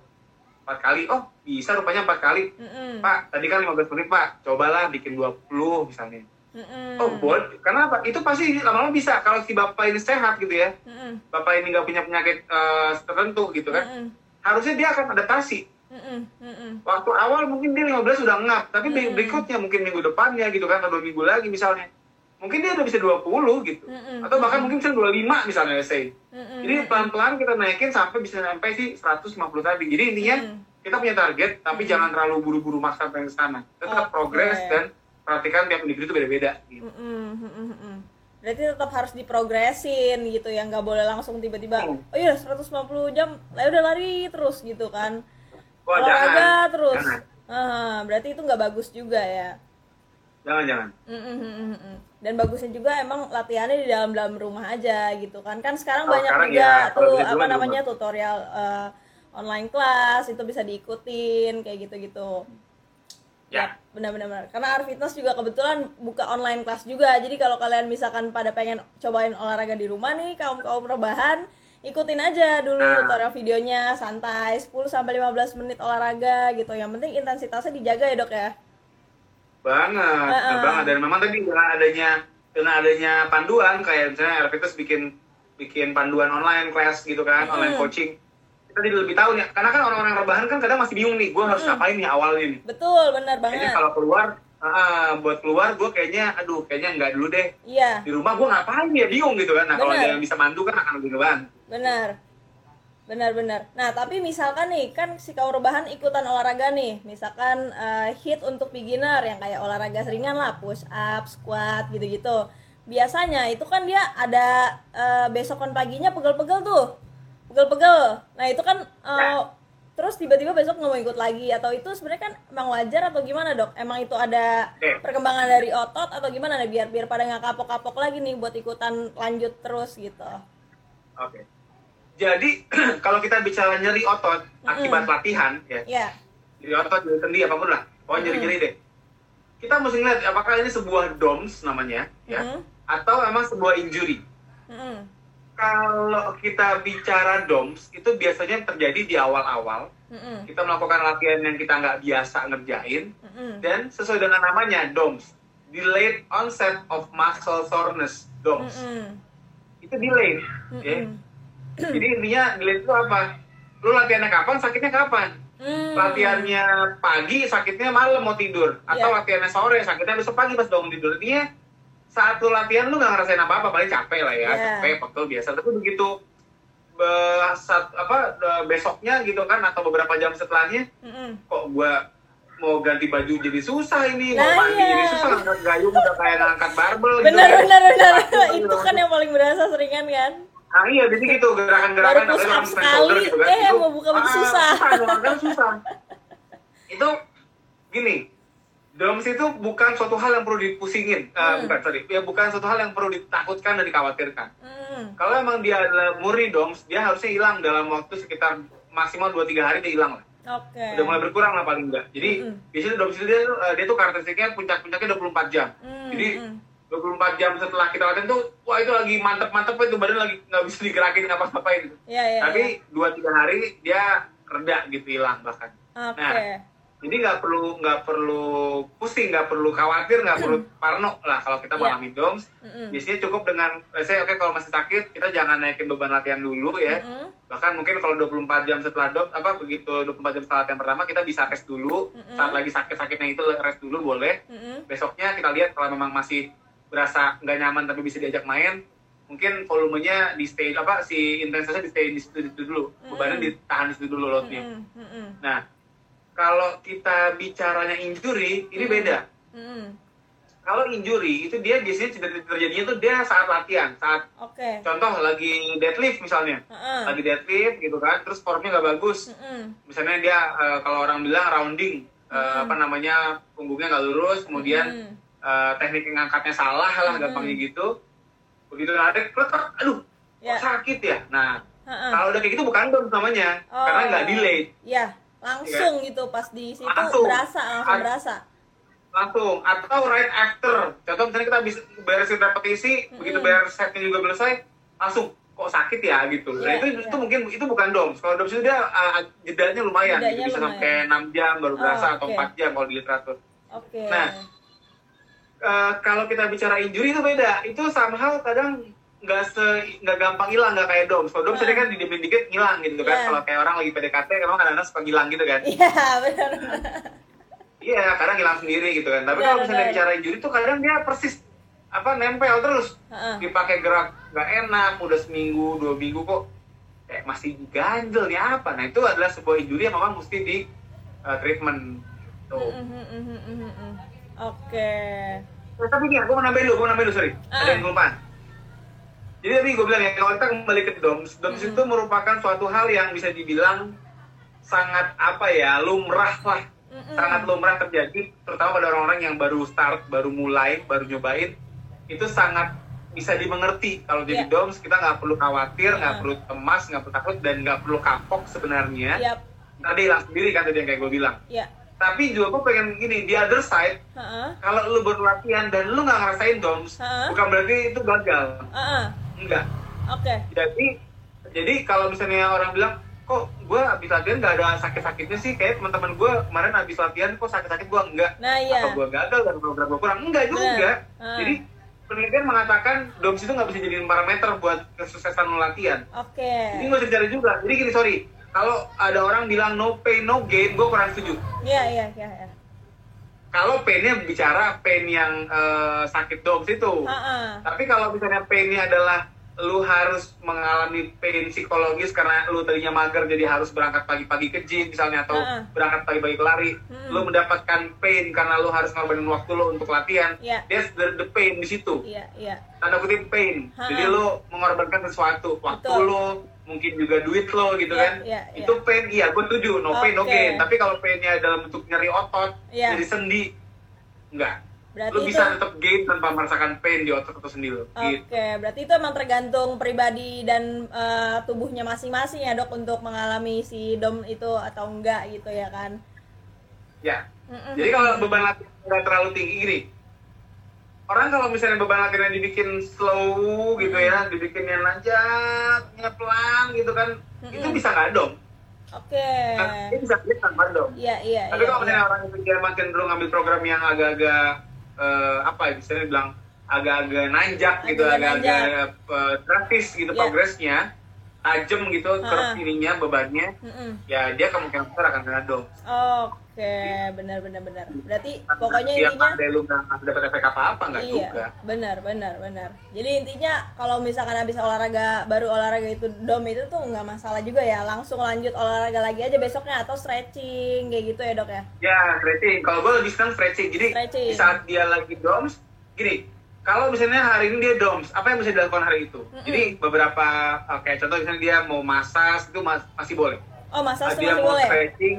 empat kali oh bisa rupanya empat kali Mm-mm. pak tadi kan 15 menit pak cobalah bikin 20 misalnya Mm-mm. oh boleh kenapa itu pasti lama-lama bisa kalau si bapak ini sehat gitu ya Mm-mm. bapak ini nggak punya penyakit eh, tertentu gitu kan Mm-mm. harusnya dia akan adaptasi Mm-mm. Mm-mm. waktu awal mungkin dia 15 sudah ngap tapi Hmm. berikutnya mungkin minggu depannya gitu kan atau dua minggu lagi misalnya mungkin dia udah bisa 20 gitu Mm-mm. atau bahkan mungkin bisa 25 misalnya say Mm-mm. jadi pelan-pelan kita naikin sampai bisa sampai sih 150 tadi jadi intinya Mm. kita punya target tapi Hmm. jangan terlalu buru-buru maksa pengen ke sana tetap Oke. progres dan perhatikan tiap individu itu beda-beda gitu. Mm-mm, mm-mm. Berarti tetap harus diprogresin gitu ya, nggak boleh langsung tiba-tiba, Hmm. oh iya 150 jam, lah udah lari terus gitu kan. Olahraga jangan. terus. Jangan. Ah, berarti itu nggak bagus juga ya. Jangan, jangan. Mm-mm, mm-mm, mm-mm. Dan bagusnya juga emang latihannya di dalam-dalam rumah aja gitu kan. Kan sekarang Kalau banyak sekarang juga ya, tuh apa namanya tutorial eh, online class itu bisa diikutin kayak gitu-gitu. Ya. benar-benar karena Art Fitness juga kebetulan buka online kelas juga jadi kalau kalian misalkan pada pengen cobain olahraga di rumah nih kaum kaum rebahan ikutin aja dulu Nah. tutorial videonya santai 10 sampai 15 menit olahraga gitu yang penting intensitasnya dijaga ya dok ya banget, benar Heeh. banget. Dan memang tadi dengan adanya dengan adanya panduan kayak misalnya Ervitus bikin bikin panduan online kelas gitu kan, Mm-mm. online coaching. Kita jadi lebih tahu nih, karena kan orang-orang rebahan kan kadang masih bingung nih, gue harus Mm-mm. ngapain nih awalnya nih. betul benar banget kalau keluar, ah, buat keluar gue kayaknya, aduh kayaknya nggak dulu deh. iya Di rumah gue ngapain ya, bingung gitu kan. Nah kalau ada yang bisa mandu kan akan lebih ngebantu. benar benar-benar. Nah tapi misalkan nih kan si kaum rebahan ikutan olahraga nih. Misalkan eh, hit untuk beginner yang kayak olahraga seringan lah push up squat gitu-gitu. Biasanya itu kan dia ada eh, besokan paginya pegel-pegel tuh. Pegel-pegel. Nah itu kan eh, terus tiba-tiba besok nggak mau ikut lagi atau itu sebenarnya kan emang wajar atau gimana dok? Emang itu ada perkembangan dari otot atau gimana biar biar pada nggak kapok-kapok lagi nih buat ikutan lanjut terus gitu? Oke. Jadi kalau kita bicara nyeri otot akibat latihan ya, ya nyeri otot, nyeri sendi apa pun lah, pokoknya nyeri-nyeri deh. Kita mesti ngeliat apakah ini sebuah DOMS namanya ya, atau emang sebuah injury. Mm-mm. Kalau kita bicara DOMS itu biasanya terjadi di awal-awal Mm-mm. kita melakukan latihan yang kita nggak biasa ngerjain Mm-mm. dan sesuai dengan namanya DOMS, delayed onset of muscle soreness DOMS. Mm-mm. Itu delayed. ya. Jadi intinya delayed itu apa? Lu latihannya kapan, sakitnya kapan? Mm. latihannya pagi sakitnya malam mau tidur atau Iya. latihannya sore sakitnya besok pagi pas bangun tidur intinya saat lu latihan lu nggak ngerasain apa apa paling capek lah ya Iya. capek pegel biasa tapi begitu be- saat apa de- besoknya gitu kan atau beberapa jam setelahnya Mm-mm. kok gua mau ganti baju jadi susah ini Nah, mau mandi iya. jadi susah ngangkat gayung udah kayak ngangkat barbel gitu benar kan. benar benar Gitu itu kan yang paling berasa seringan kan Nah iya, jadi gitu gerakan-gerakan Baru push up orang stand shoulder sekali, eh, Itu, mau buka ah, susah. Susah, kan susah. itu gini, DOMS itu bukan suatu hal yang perlu dipusingin, Eh, Hmm. bukan sorry, ya bukan suatu hal yang perlu ditakutkan dan dikhawatirkan. Mm. Kalau emang dia adalah murni DOMS, dia harusnya hilang dalam waktu sekitar maksimal 2-3 hari dia hilang lah. oke Udah mulai berkurang lah paling enggak. Jadi Mm-mm. biasanya DOMS itu dia, eh, dia tuh karakteristiknya puncak-puncaknya 24 jam. Mm, Jadi mm. 24 jam setelah kita latihan tuh, wah itu lagi mantep-mantep itu badan lagi nggak bisa digerakin ngapa-ngapain. ya ya ya. Tapi dua tiga hari dia reda gitu hilang bahkan. oke nah, Jadi nggak perlu nggak perlu pusing, nggak perlu khawatir, nggak perlu parno lah kalau kita Iya. mengalami DOMS. Mm-mm. Biasanya cukup dengan, saya oke kalau masih sakit kita jangan naikin beban latihan dulu ya. Mm-mm. Bahkan mungkin kalau 24 jam setelah DOMS apa begitu 24 jam setelah latihan pertama kita bisa rest dulu. Mm-mm. Saat lagi sakit-sakitnya itu rest dulu boleh. Mm-mm. Besoknya kita lihat kalau memang masih berasa nggak nyaman tapi bisa diajak main, mungkin volumenya di stay apa si intensitasnya di stay di situ, di situ dulu, bebannya Mm. ditahan di situ dulu loadnya. Mm-mm. Nah, kalau kita bicaranya injury, ini Mm. beda. Kalau injury itu dia biasanya ter- terjadinya tuh dia saat latihan, saat oke contoh lagi deadlift misalnya, lagi deadlift gitu kan, terus formnya nggak bagus, misalnya dia eh, kalau orang bilang rounding, Mm. apa namanya punggungnya nggak lurus, kemudian Eh, teknik ngangkatnya salah lah, Mm-mm. gampangnya gitu, begitu narik, kletak, aduh, Ya. kok sakit ya? Nah, Heeh. kalau udah kayak gitu bukan DOMS namanya, Oh. karena nggak delay. ya langsung gitu pas di situ Langsung. berasa langsung Ad- berasa langsung atau right after contoh misalnya kita bisa beresin repetisi Mm-mm. begitu beres setnya juga selesai langsung kok sakit ya gitu nah Iya, itu iya. itu mungkin itu bukan DOMS kalau DOMS itu dia uh, jedanya lumayan Jedanya gitu. bisa lumayan. sampai 6 jam baru Oh, berasa atau. 4 jam kalau di literatur oke Nah, Uh, kalau kita bicara injury itu beda itu somehow kadang nggak se nggak gampang hilang nggak kayak DOMS kalau DOMS Ah. ini kan didiemin dikit hilang gitu kan Iya. kalau kayak orang lagi PDKT emang kadang-kadang suka hilang gitu kan iya benar Iya, kadang hilang sendiri gitu kan. Tapi Iya, kalau misalnya bicara injury itu kadang dia persis apa nempel terus. Dipakai gerak nggak enak, udah seminggu, dua minggu kok kayak masih ganjel nih apa. Nah itu adalah sebuah injury yang memang mesti di uh, treatment. Tuh. Mhm, mhm, mhm, mhm. Oke. Nah, tapi nih, aku mau nambahin dulu, aku mau nambahin dulu, sorry. Ah. Ada yang kelupaan. Jadi tadi gue bilang ya, kalau kita kembali ke DOMS, DOMS Mhm. itu merupakan suatu hal yang bisa dibilang sangat apa ya, lumrah lah sangat lumrah terjadi terutama pada orang-orang yang baru start, baru mulai, baru nyobain itu sangat bisa dimengerti kalau jadi Iya. DOMS kita nggak perlu khawatir, nggak Heeh. perlu cemas, nggak perlu takut dan nggak perlu kapok sebenarnya. Yap, Tadi hilang sendiri kan tadi yang kayak gue bilang. ya. Tapi juga gue pengen gini di other side Heeh. kalau lu berlatihan dan lu nggak ngerasain DOMS Heeh. bukan berarti itu gagal Heeh. enggak Oke. jadi jadi kalau misalnya orang bilang kok gue habis latihan nggak ada sakit-sakitnya sih kayak teman-teman gue kemarin habis latihan kok sakit-sakit gue enggak Nah, iya. apa gue gagal dan program gue kurang enggak juga Benar. Ah. jadi penelitian mengatakan DOMS itu nggak bisa jadi parameter buat kesuksesan latihan Oke. ini nggak usah cari juga jadi gini sorry kalau ada orang bilang no pain no gain gue kurang setuju Iya, iya, iya, iya. kalau painnya bicara pain yang eh, sakit DOMS itu Heeh. tapi kalau misalnya painnya adalah lu harus mengalami pain psikologis karena lu tadinya mager jadi harus berangkat pagi-pagi ke gym misalnya atau Heeh. berangkat pagi-pagi ke lari lu mendapatkan pain karena lu harus ngorbanin waktu lu untuk latihan Iya. that's the, the pain di situ Iya, iya. tanda kutip pain Ha-ha. jadi lu mengorbankan sesuatu waktu Betul. lu mungkin juga duit lo gitu Iya, kan iya, itu pain iya gue setuju no pain no Oke. gain tapi kalau painnya dalam bentuk nyeri otot Iya. jadi sendi enggak Berarti lu itu bisa tetap gain tanpa merasakan pain di otot atau sendi lo Oke, gitu. berarti itu emang tergantung pribadi dan eh, tubuhnya masing-masing ya dok untuk mengalami si dom itu atau enggak gitu ya kan? ya Mm-mm. Jadi kalau beban latihan nggak terlalu tinggi gini, orang kalau misalnya beban latihannya dibikin slow gitu ya, dibikinnya nanjaknya pelan gitu kan, itu Mm-mm. bisa nggak dong. Oke. Kan Dia bisa dia tanpa dom. Iya iya. Tapi iya, kalau misalnya iya. orang itu dia makin cenderung ngambil program yang agak-agak eh, apa ya, misalnya bilang agak-agak nanjak gitu, Agak-agak eh, drastis gitu Iya. progresnya, tajam gitu Ha-ha. ininya bebannya, Mm-mm. ya dia kemungkinan besar akan kena dom. Oke, benar benar benar. Berarti pokoknya dia intinya pandai lu nggak dapat efek apa-apa nggak iya, juga. benar benar benar. Jadi intinya kalau misalkan habis olahraga baru olahraga itu dom itu tuh nggak masalah juga ya, langsung lanjut olahraga lagi aja besoknya atau stretching kayak gitu ya dok ya? Ya, stretching. Kalau gue lebih senang stretching. Jadi Stretching. di saat dia lagi DOMS, gini, kalau misalnya hari ini dia DOMS, apa yang bisa dilakukan hari itu? Mm-mm. Jadi beberapa, eh, kayak contoh misalnya dia mau massage, itu mas- masih boleh. Oh massage tuh dia masih mau boleh? stretching,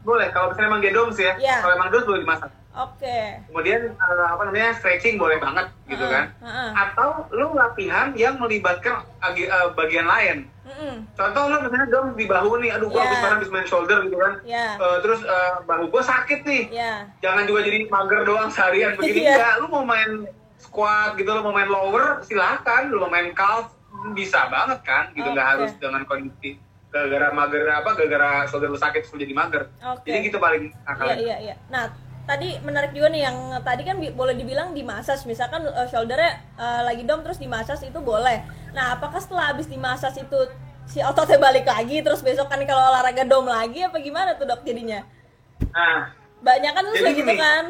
boleh. Kalau misalnya emang dia DOMS ya, Iya. kalau emang DOMS boleh dimasak. Oke. Kemudian, eh, apa namanya, stretching boleh banget, gitu Heeh, kan. heeh. Atau lu latihan yang melibatkan agi- eh, bagian lain. Mm-mm. Contoh lu misalnya DOMS di bahu nih, aduh gua Iya. habis habis main shoulder gitu kan. Ya. Eh, terus eh, bahu gua sakit nih, Ya. jangan juga jadi mager doang seharian begini Iya. enggak lu mau main squat gitu lu mau main lower silahkan lu mau main calf bisa banget kan gitu nggak Oke. harus dengan kondisi gara-gara mager apa gara-gara shoulder lu sakit terus jadi mager Oke. jadi gitu paling Iya akalnya iya iya. Nah tadi menarik juga nih yang tadi kan boleh dibilang di massage misalkan eh, shouldernya eh, lagi dom terus di massage itu boleh. Nah apakah setelah habis di massage itu si ototnya balik lagi terus besok kan kalau olahraga dom lagi apa gimana tuh dok jadinya? nah Banyak kan terus gitu kan?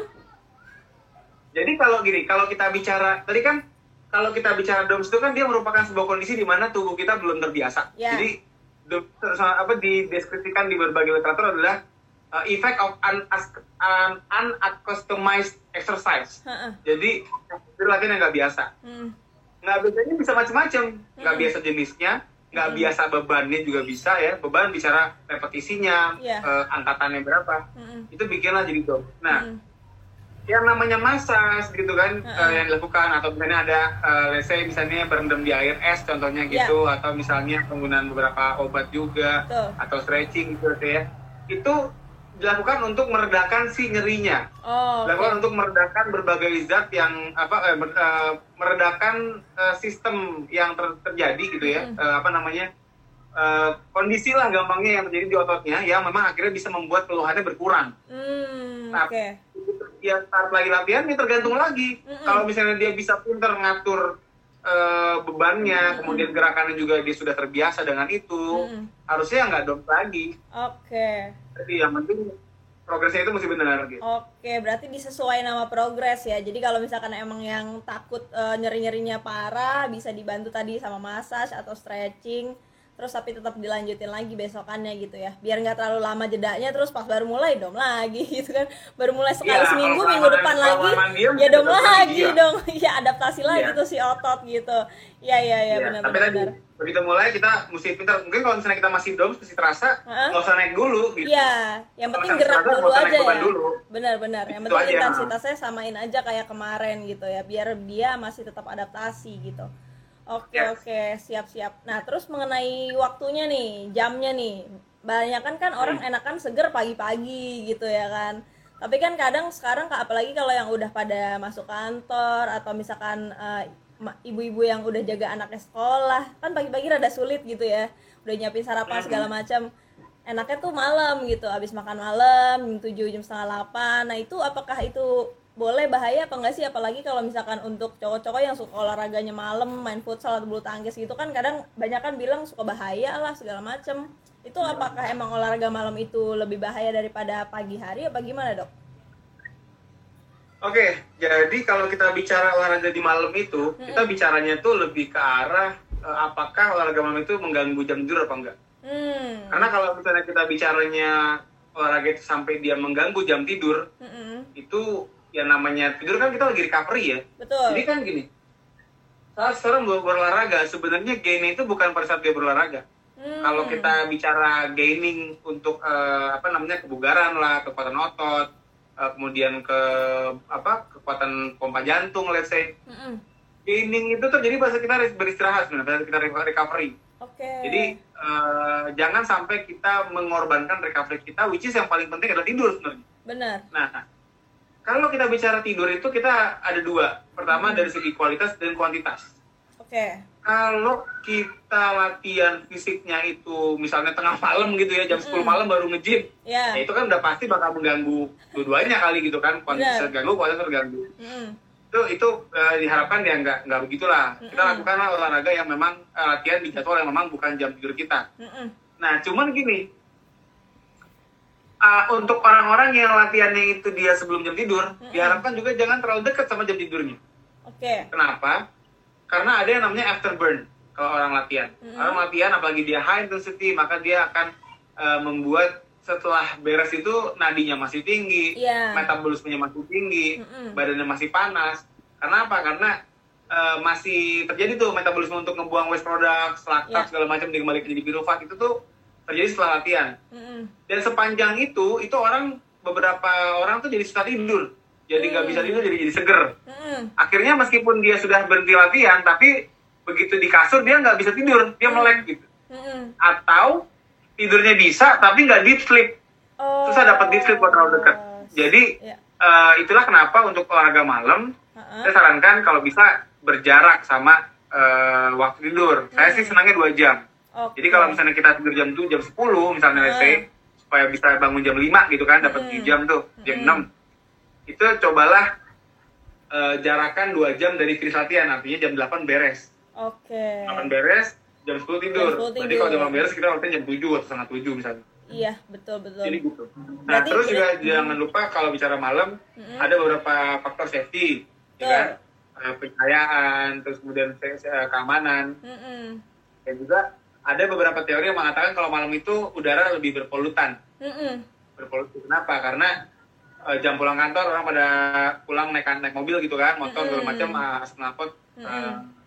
jadi kalau gini kalau kita bicara tadi kan kalau kita bicara DOMS itu kan dia merupakan sebuah kondisi di mana tubuh kita belum terbiasa Ya. jadi Apa dideskripsikan di berbagai literatur adalah uh, effect of un, un, unaccustomed exercise Heeh. jadi itu latihan yang nggak biasa Hmm. nggak biasanya bisa macam-macam nggak Mm-mm. biasa jenisnya nggak Mm-mm. biasa bebannya juga bisa ya beban bicara repetisinya Iya. eh, angkatannya berapa Mm-mm. itu bikinlah jadi dom nah Mm. Yang namanya massage gitu kan eh, yang dilakukan. Atau misalnya ada eh, let's say misalnya berendam di air es contohnya Iya. gitu. Atau misalnya penggunaan beberapa obat juga. Betul. atau stretching gitu ya. Itu dilakukan untuk meredakan si nyerinya. Oh, dilakukan untuk meredakan berbagai zat yang apa eh, ber- eh, meredakan eh, sistem yang ter- terjadi gitu ya. Mm. Eh, apa namanya eh, kondisi lah gampangnya yang terjadi di ototnya. Yang memang akhirnya bisa membuat keluhannya berkurang. Hmm, Nah, oke. Dia start lagi latihan ini tergantung lagi Mm-mm. kalau misalnya dia bisa pinter ngatur eh, bebannya Mm-mm. kemudian gerakannya juga dia sudah terbiasa dengan itu Mm-mm. harusnya nggak dong lagi Oke. jadi yang penting progresnya itu mesti benar gitu Oke, berarti disesuaikan nama progres ya. Jadi kalau misalkan emang yang takut eh, nyeri-nyerinya parah, bisa dibantu tadi sama massage atau stretching. Terus tapi tetap dilanjutin lagi besokannya gitu ya. Biar nggak terlalu lama jedanya terus pas baru mulai dom lagi gitu kan. Baru mulai sekali Iya, seminggu, minggu depan lagi ya dom lagi, iya. dong. Iya, adaptasi lagi Iya. tuh si otot gitu. Iya, iya, iya, Ya, benar tapi benar. tadi benar. begitu mulai kita mesti pintar mungkin kalau misalnya kita masih dom mesti terasa nggak usah naik dulu gitu Iya, yang penting Kalau gerak dulu aja ya. dulu. Benar-benar. Yang Itu penting intensitasnya samain aja kayak kemarin gitu ya, biar dia masih tetap adaptasi gitu. Oke Yes. oke, siap-siap. Nah terus mengenai waktunya nih, jamnya nih, banyak kan kan orang enakan seger pagi-pagi gitu ya kan. Tapi kan kadang sekarang apalagi kalau yang udah pada masuk kantor atau misalkan ma- ibu-ibu yang udah jaga anaknya sekolah kan pagi-pagi rada sulit gitu ya. Udah nyiapin sarapan segala macam. Enaknya tuh malam gitu abis makan malam jam 7 jam setengah 8 nah itu apakah itu boleh bahaya apa enggak sih apalagi kalau misalkan untuk cowok-cowok yang suka olahraganya malam main futsal atau bulu tangkis gitu kan kadang banyak kan bilang suka bahaya lah segala macem itu apakah emang olahraga malam itu lebih bahaya daripada pagi hari apa gimana dok? Oke, jadi kalau kita bicara olahraga di malam itu, kita bicaranya tuh lebih ke arah eh, apakah olahraga malam itu mengganggu jam tidur apa enggak. Hmm. Karena kalau misalnya kita bicaranya olahraga itu sampai dia mengganggu jam tidur, Mm-mm. itu ya namanya tidur kan kita lagi recovery ya. Betul. Jadi kan gini, saat sekarang ber- berolahraga, sebenarnya gain itu bukan pada saat dia berolahraga. Hmm. Kalau kita bicara gaining untuk eh, apa namanya kebugaran lah, kekuatan otot, eh, kemudian ke apa kekuatan pompa jantung, let's say, Mm-mm. gaining itu terjadi pada kita beristirahat sebenarnya, pada kita recovery. Oke. Jadi eh, jangan sampai kita mengorbankan recovery kita, which is yang paling penting adalah tidur sebenarnya. benar. Nah, kalau kita bicara tidur itu kita ada dua. Pertama dari segi kualitas dan kuantitas. Oke. Kalau kita latihan fisiknya itu misalnya tengah malam gitu ya, jam 10 malam baru nge-gym, Ya. ya itu kan udah pasti bakal mengganggu dua-duanya kali gitu kan, kuantitas Benar. terganggu, kualitas terganggu. Mm-mm. Itu itu eh, diharapkan ya nggak nggak begitulah. Kita Mm-mm. lakukanlah olahraga yang memang eh, latihan di jadwal yang memang bukan jam tidur kita. Mm-mm. Nah, cuman gini, ah, untuk orang-orang yang latihannya itu dia sebelum jam tidur, Mm-mm. diharapkan juga jangan terlalu dekat sama jam tidurnya. Oke. Kenapa? Karena ada yang namanya afterburn kalau orang latihan. Mm-mm. Orang latihan apalagi dia high intensity, maka dia akan eh, membuat setelah beres itu nadinya masih tinggi, Iya. metabolismenya masih tinggi, Mm-mm. badannya masih panas. Karena apa? Karena eh, masih terjadi tuh metabolisme untuk ngebuang waste product, laktat Iya. segala macam dia kembali jadi pirufat itu tuh terjadi setelah latihan. Mm-mm. Dan sepanjang itu, itu orang beberapa orang tuh jadi susah tidur. Jadi nggak Hmm. bisa tidur, jadi jadi seger. Mm-mm. Akhirnya meskipun dia sudah berhenti latihan, tapi begitu di kasur dia nggak bisa tidur, dia melek gitu. Mm-mm. Atau tidurnya bisa, tapi nggak deep sleep. Oh. Susah dapat deep sleep buat terlalu dekat. Jadi Ya. eh, itulah kenapa untuk olahraga malam, Ha-ha. saya sarankan kalau bisa berjarak sama eh, waktu tidur. Saya sih senangnya dua jam. Oke. Jadi kalau misalnya kita tidur jam 7, jam 10 misalnya let's say, supaya bisa bangun jam 5 gitu kan, dapat Hmm. 7 jam tuh, jam Hmm. 6. Itu cobalah eh, jarakan 2 jam dari finish latihan, artinya jam 8 beres. Oke. 8 beres, jam 10 tidur. Jam 10 Berarti tidur. kalau jam 8 beres kita latihan jam 7 atau setengah 7 misalnya. Iya, betul betul. Jadi gitu. Nah, Berarti terus juga tidak- jangan lupa kalau bicara malam, Mm-mm. ada beberapa faktor safety, ya kan? Eh, pencahayaan, terus kemudian eh, keamanan, Mm-mm. dan juga ada beberapa teori yang mengatakan kalau malam itu udara lebih berpolutan. Mm-mm. Berpolutan kenapa? Karena eh, jam pulang kantor orang pada pulang naik naik mobil gitu kan, motor segala macam uh, asap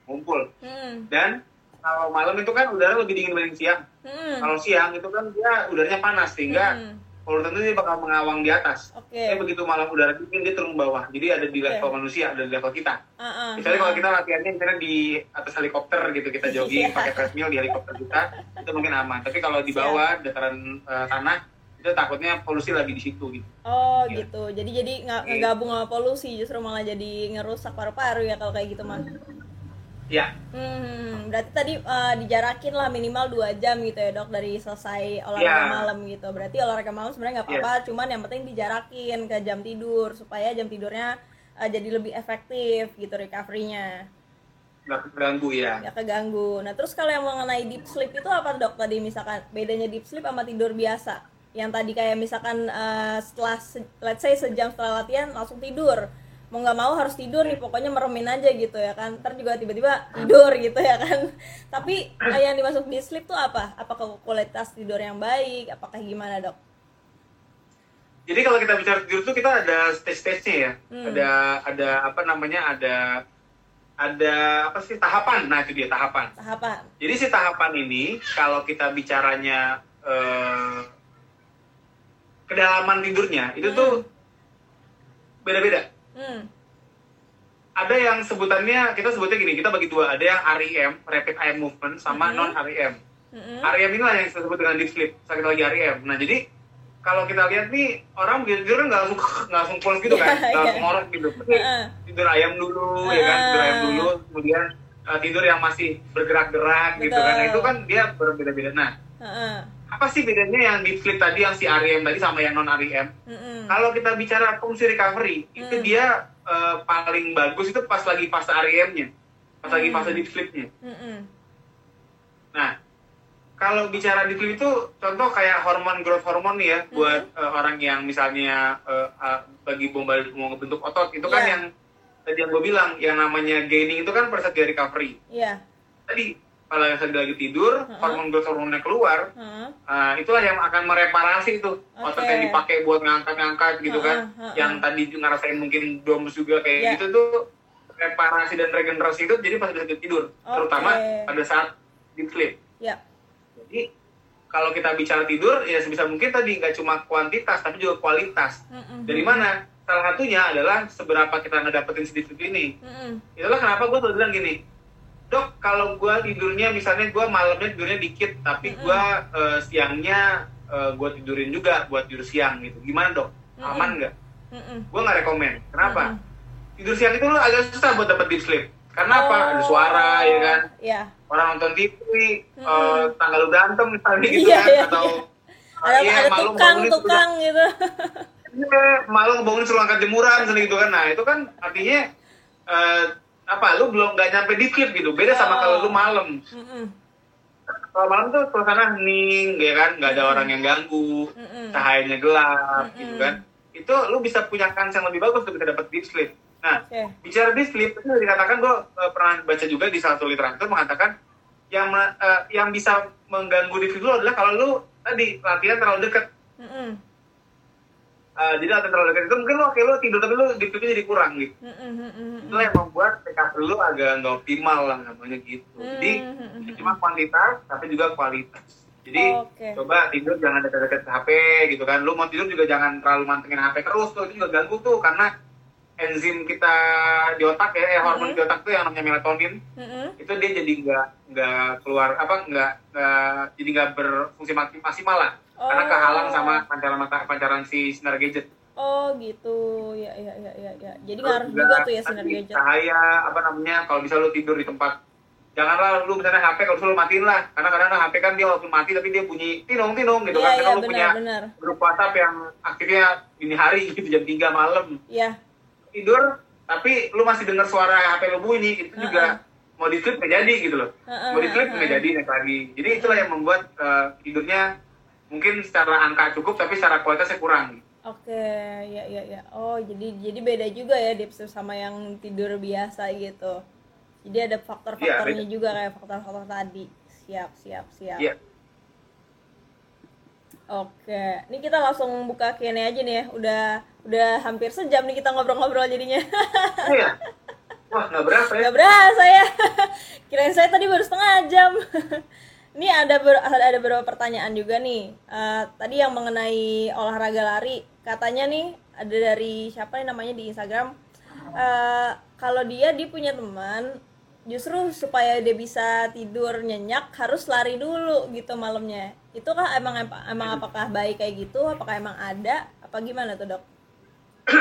ngumpul. Mm-mm. Dan kalau malam itu kan udara lebih dingin dibanding siang. Mm-mm. Kalau siang itu kan dia udaranya panas sehingga Mm-mm. Polutan itu dia bakal mengawang di atas. Oke. Tapi begitu malam udara dingin dia turun ke bawah. Jadi ada di level manusia, ada di level kita. Ah, ah, Misalnya kalau kita latihannya misalnya di atas helikopter gitu, kita jogging Iya. pakai treadmill di helikopter kita, itu mungkin aman. Tapi kalau di bawah dataran eh, tanah, itu takutnya polusi lagi di situ gitu. Oh Iya. gitu. Jadi jadi nggak Iya. ngegabung sama polusi, justru malah jadi ngerusak paru-paru ya kalau kayak gitu mah. Ya, Hmm, berarti tadi eh, dijarakin lah minimal dua jam gitu ya dok dari selesai olahraga Iya. malam gitu. Berarti olahraga malam sebenarnya nggak apa-apa, cuman yang penting dijarakin ke jam tidur supaya jam tidurnya eh, jadi lebih efektif gitu recovery-nya, nggak keganggu ya. nggak keganggu. Nah terus kalau yang mengenai deep sleep itu apa dok tadi misalkan bedanya deep sleep sama tidur biasa? Yang tadi kayak misalkan eh, setelah se- let's say sejam setelah latihan langsung tidur mau nggak mau harus tidur nih pokoknya meremin aja gitu ya kan ntar juga tiba-tiba tidur gitu ya kan tapi eh, yang dimasuk deep sleep tuh apa apakah kualitas tidur yang baik apakah gimana dok Jadi kalau kita bicara tidur tuh kita ada stage-stage-nya ya. Hmm. Ada ada apa namanya? Ada ada apa sih tahapan? Nah itu dia tahapan. tahapan Jadi si tahapan ini kalau kita bicaranya eh, kedalaman tidurnya itu Hmm. tuh beda-beda. Ada yang sebutannya kita sebutnya gini, kita bagi dua. Ada yang REM, rapid eye movement, sama Mhm. non REM. Mm-mm. REM inilah yang disebut dengan deep sleep saat kita lagi REM nah jadi kalau kita lihat nih orang tidur nggak langsung nggak langsung pulas gitu kan Iya, nggak iya. langsung ngorok gitu Heeh. tidur ayam dulu ya kan tidur ayam dulu kemudian uh, tidur yang masih bergerak-gerak gitu kan nah itu kan dia berbeda-beda nah Heeh. apa sih bedanya yang deep sleep tadi yang si REM tadi sama yang non REM Mm-mm. kalau kita bicara fungsi recovery itu Hmm. dia uh, paling bagus itu pas lagi fase REM-nya pas lagi Hmm. fase deep sleep-nya Mm-mm. Nah, kalau bicara di film itu contoh kayak hormon growth hormone nih ya Mhm. buat uh, orang yang misalnya uh, uh, bagi bom balik mau bentuk otot itu kan Iya. yang tadi yang gue bilang yang namanya gaining itu kan pada saat dia recovery. Iya. Tadi kalau yang sedang lagi tidur, Mhm. hormon growth hormone keluar, Heeh. uh, itulah yang akan mereparasi itu otot Oke. yang dipakai buat ngangkat-ngangkat gitu kan, Heeh, heeh. yang tadi juga ngerasain mungkin DOMS juga kayak Iya. gitu tuh reparasi dan regenerasi itu jadi pas udah tidur, terutama Oke. pada saat deep sleep. Ya. Jadi kalau kita bicara tidur ya sebisa mungkin tadi nggak cuma kuantitas tapi juga kualitas. Mm-mm. Dari mana? Salah satunya adalah seberapa kita ngedapetin sedikit ini. Mm-mm. Itulah kenapa gue selalu bilang gini, dok kalau gue tidurnya misalnya gue malamnya tidurnya dikit tapi gue eh, siangnya gue tidurin juga buat tidur siang gitu. Gimana dok? Aman nggak? Gue nggak rekomen. Kenapa? Tidur siang itu lo agak susah buat dapet deep sleep. Karena apa? Ada suara ya kan Ya. orang nonton TV, Mm-mm. eh, tanggal lu berantem misalnya gitu Iya, kan, iya, atau Ada iya, ada malu tukang tukang gitu. iya, malu ngebangunin suruh angkat jemuran misalnya gitu kan, nah itu kan artinya eh, apa, lu belum nggak nyampe di clip gitu, beda sama Oh. kalau lu malam, Mm-mm. kalau malam tuh suasana hening, ya kan, nggak ada orang yang ganggu, Mm-mm. cahayanya gelap Mm-mm. gitu kan, itu lu bisa punya kans yang lebih bagus untuk bisa dapat deep sleep. Nah, Oke. bicara deep sleep itu dikatakan gue pernah baca juga di salah satu literatur mengatakan yang eh, yang bisa mengganggu deep sleep lu adalah kalau lu tadi latihan terlalu dekat Mm-mm. Eh, jadi latihan terlalu dekat itu mungkin lu oke lu tidur tapi deep sleepnya jadi kurang gitu Mm-mm. Mm-mm. itu yang membuat recovery lu agak nggak optimal lah namanya gitu jadi tidak cuma kuantitas tapi juga kualitas jadi Oke. coba tidur jangan dekat-dekat HP gitu kan lu mau tidur juga jangan terlalu mantengin HP terus tuh itu juga ganggu tuh karena enzim kita di otak ya eh, hormon Mhm. di otak tuh yang namanya melatonin Mm-mm. itu dia jadi nggak nggak keluar apa nggak jadi nggak berfungsi mak- maksimal lah karena Oh. kehalang sama pancaran mata pancaran si sinar gadget Oh gitu, ya ya ya ya ya. Jadi ngaruh juga tuh ya sinar gadget. cahaya apa namanya kalau bisa lu tidur di tempat janganlah lu misalnya HP kalau lu matiin lah karena kadang HP kan dia walaupun mati tapi dia bunyi tinong tinong gitu Iya kan iya karena lu punya benar. grup WhatsApp yang aktifnya dini hari gitu jam 3 malam Iya. Tidur tapi lu masih dengar suara HP lu bunyi itu juga mau di sleep nggak jadi gitu loh Heeh, mau di sleep heeh. nggak jadi naik lagi jadi itulah yang membuat eh, tidurnya mungkin secara angka cukup tapi secara kualitasnya kurang Oke, ya ya ya. Oh, jadi jadi beda juga ya deep sleep sama yang tidur biasa gitu. Jadi ada faktor-faktornya Iya, juga kayak faktor-faktor tadi. Siap, siap, siap. Iya. Oke, ini kita langsung buka Q&A aja nih ya. Udah udah hampir sejam nih kita ngobrol-ngobrol jadinya. iya wah nggak berapa ya Gak berasa ya. Kirain saya tadi baru setengah jam. Ini ada ber- ada beberapa pertanyaan juga nih. Eh, tadi yang mengenai olahraga lari, katanya nih ada dari siapa nih namanya di Instagram. Eh, kalau dia dia punya teman, justru supaya dia bisa tidur nyenyak harus lari dulu gitu malamnya. Itu kah emang emang apakah baik kayak gitu? Apakah emang ada? Apa gimana tuh dok?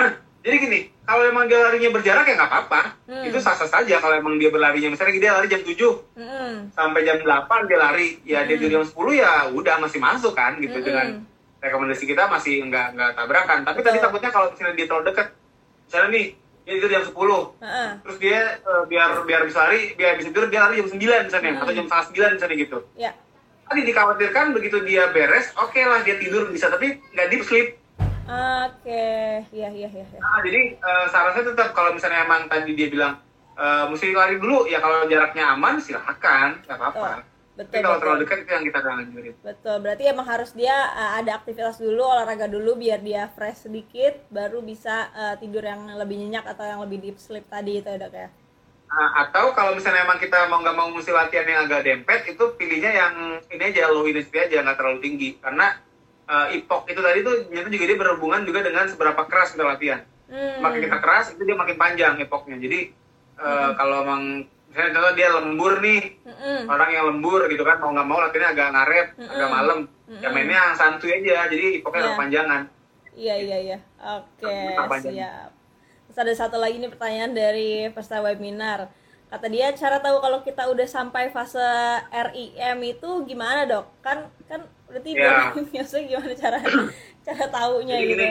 Jadi gini, kalau emang dia larinya berjarak ya nggak apa-apa. Hmm. Itu sah-sah saja kalau emang dia berlarinya. Misalnya dia lari jam 7 Mm-mm. sampai jam 8 dia lari. Ya dia Hmm. tidur jam 10 ya udah masih masuk kan gitu Mm-mm. dengan rekomendasi kita masih nggak nggak tabrakan. Tapi tadi Betul. takutnya kalau misalnya dia terlalu dekat. Misalnya nih, dia tidur jam 10. Heeh. Terus dia eh, biar biar bisa lari, biar bisa tidur dia lari jam 9 misalnya Hmm. atau jam setengah 9 misalnya gitu. Ya. Tadi dikhawatirkan begitu dia beres, oke lah dia tidur bisa tapi nggak deep sleep. Oke, iya iya iya. iya. Nah, jadi eh, saran saya tetap kalau misalnya emang tadi dia bilang eh, mesti lari dulu, ya kalau jaraknya aman silahkan, nggak apa-apa. Betul, Tapi kalau betul. terlalu dekat itu yang kita anjurin. Betul, berarti emang harus dia uh, ada aktivitas dulu, olahraga dulu biar dia fresh sedikit, baru bisa uh, tidur yang lebih nyenyak atau yang lebih deep sleep tadi itu ya dok ya. Nah, atau kalau misalnya emang kita mau nggak mau mesti latihan yang agak dempet, itu pilihnya yang ini aja low intensity aja, nggak terlalu tinggi. Karena eh, ipok itu tadi tuh ternyata juga dia berhubungan juga dengan seberapa keras kita latihan. Hmm. Makin kita keras, itu dia makin panjang ipoknya. Jadi eh, Hmm. kalau emang misalnya contoh dia lembur nih Mm-mm. orang yang lembur gitu kan mau nggak mau latihannya agak ngaret Mm-mm. agak malam ya Mm-mm. mainnya santuy aja jadi Iya. yeah. kepanjangan Iya iya iya. Oke, siap. Terus ada satu lagi nih pertanyaan dari peserta webinar. Kata dia cara tahu kalau kita udah sampai fase RIM itu gimana, Dok? Kan kan tidur. Iya. Maksudnya gimana cara cara taunya jadi gitu? gini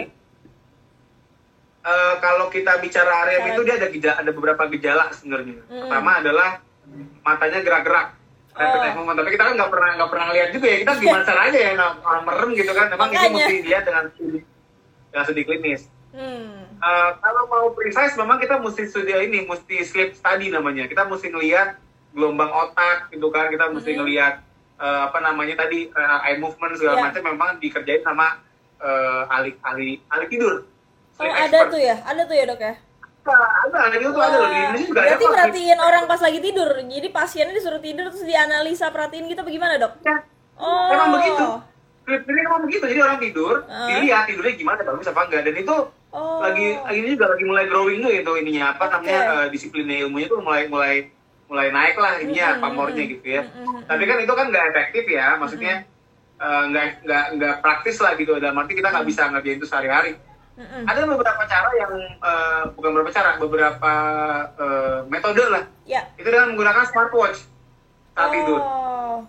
eh, kalau kita bicara REM Cara- itu dia ada gejala, ada beberapa gejala sebenarnya Mm-mm. pertama adalah matanya gerak-gerak rapid Oh. eye movement tapi kita kan nggak pernah nggak pernah lihat juga ya kita gimana caranya ya orang merem gitu kan memang Makanya. mesti dilihat dengan studi dengan studi klinis Hmm. Eh, kalau mau precise memang kita mesti studi ini mesti sleep study namanya kita mesti ngelihat gelombang otak gitu kan kita mesti Mhm. ngelihat eh, apa namanya tadi eh, eye movement segala Iya. macam memang dikerjain sama eh, ahli ahli ahli tidur Oh, ada expert. tuh ya? Ada tuh ya, Dok ya? ada ahli tidur tuh ada loh di Indonesia juga ada berarti kok. perhatiin orang pas lagi tidur. Jadi pasiennya disuruh tidur terus dianalisa perhatiin gitu bagaimana, Dok? Ya, Oh. Emang begitu. Sleep ini memang begitu jadi orang tidur Ah. dilihat tidurnya gimana bagus apa enggak dan itu Oh. lagi ini juga lagi mulai growing tuh itu ininya apa Oke. namanya eh, disiplinnya ilmunya tuh mulai mulai mulai naik lah ininya Mm-mm, pamornya mm-mm, gitu ya mm-mm, tapi kan itu kan nggak efektif ya maksudnya eh, nggak nggak nggak praktis lah gitu dalam arti kita nggak bisa ngerjain itu sehari-hari Mm-mm. ada beberapa cara yang eh, bukan beberapa cara beberapa eh, metode lah Ya. itu dengan menggunakan smartwatch saat tidur Oh.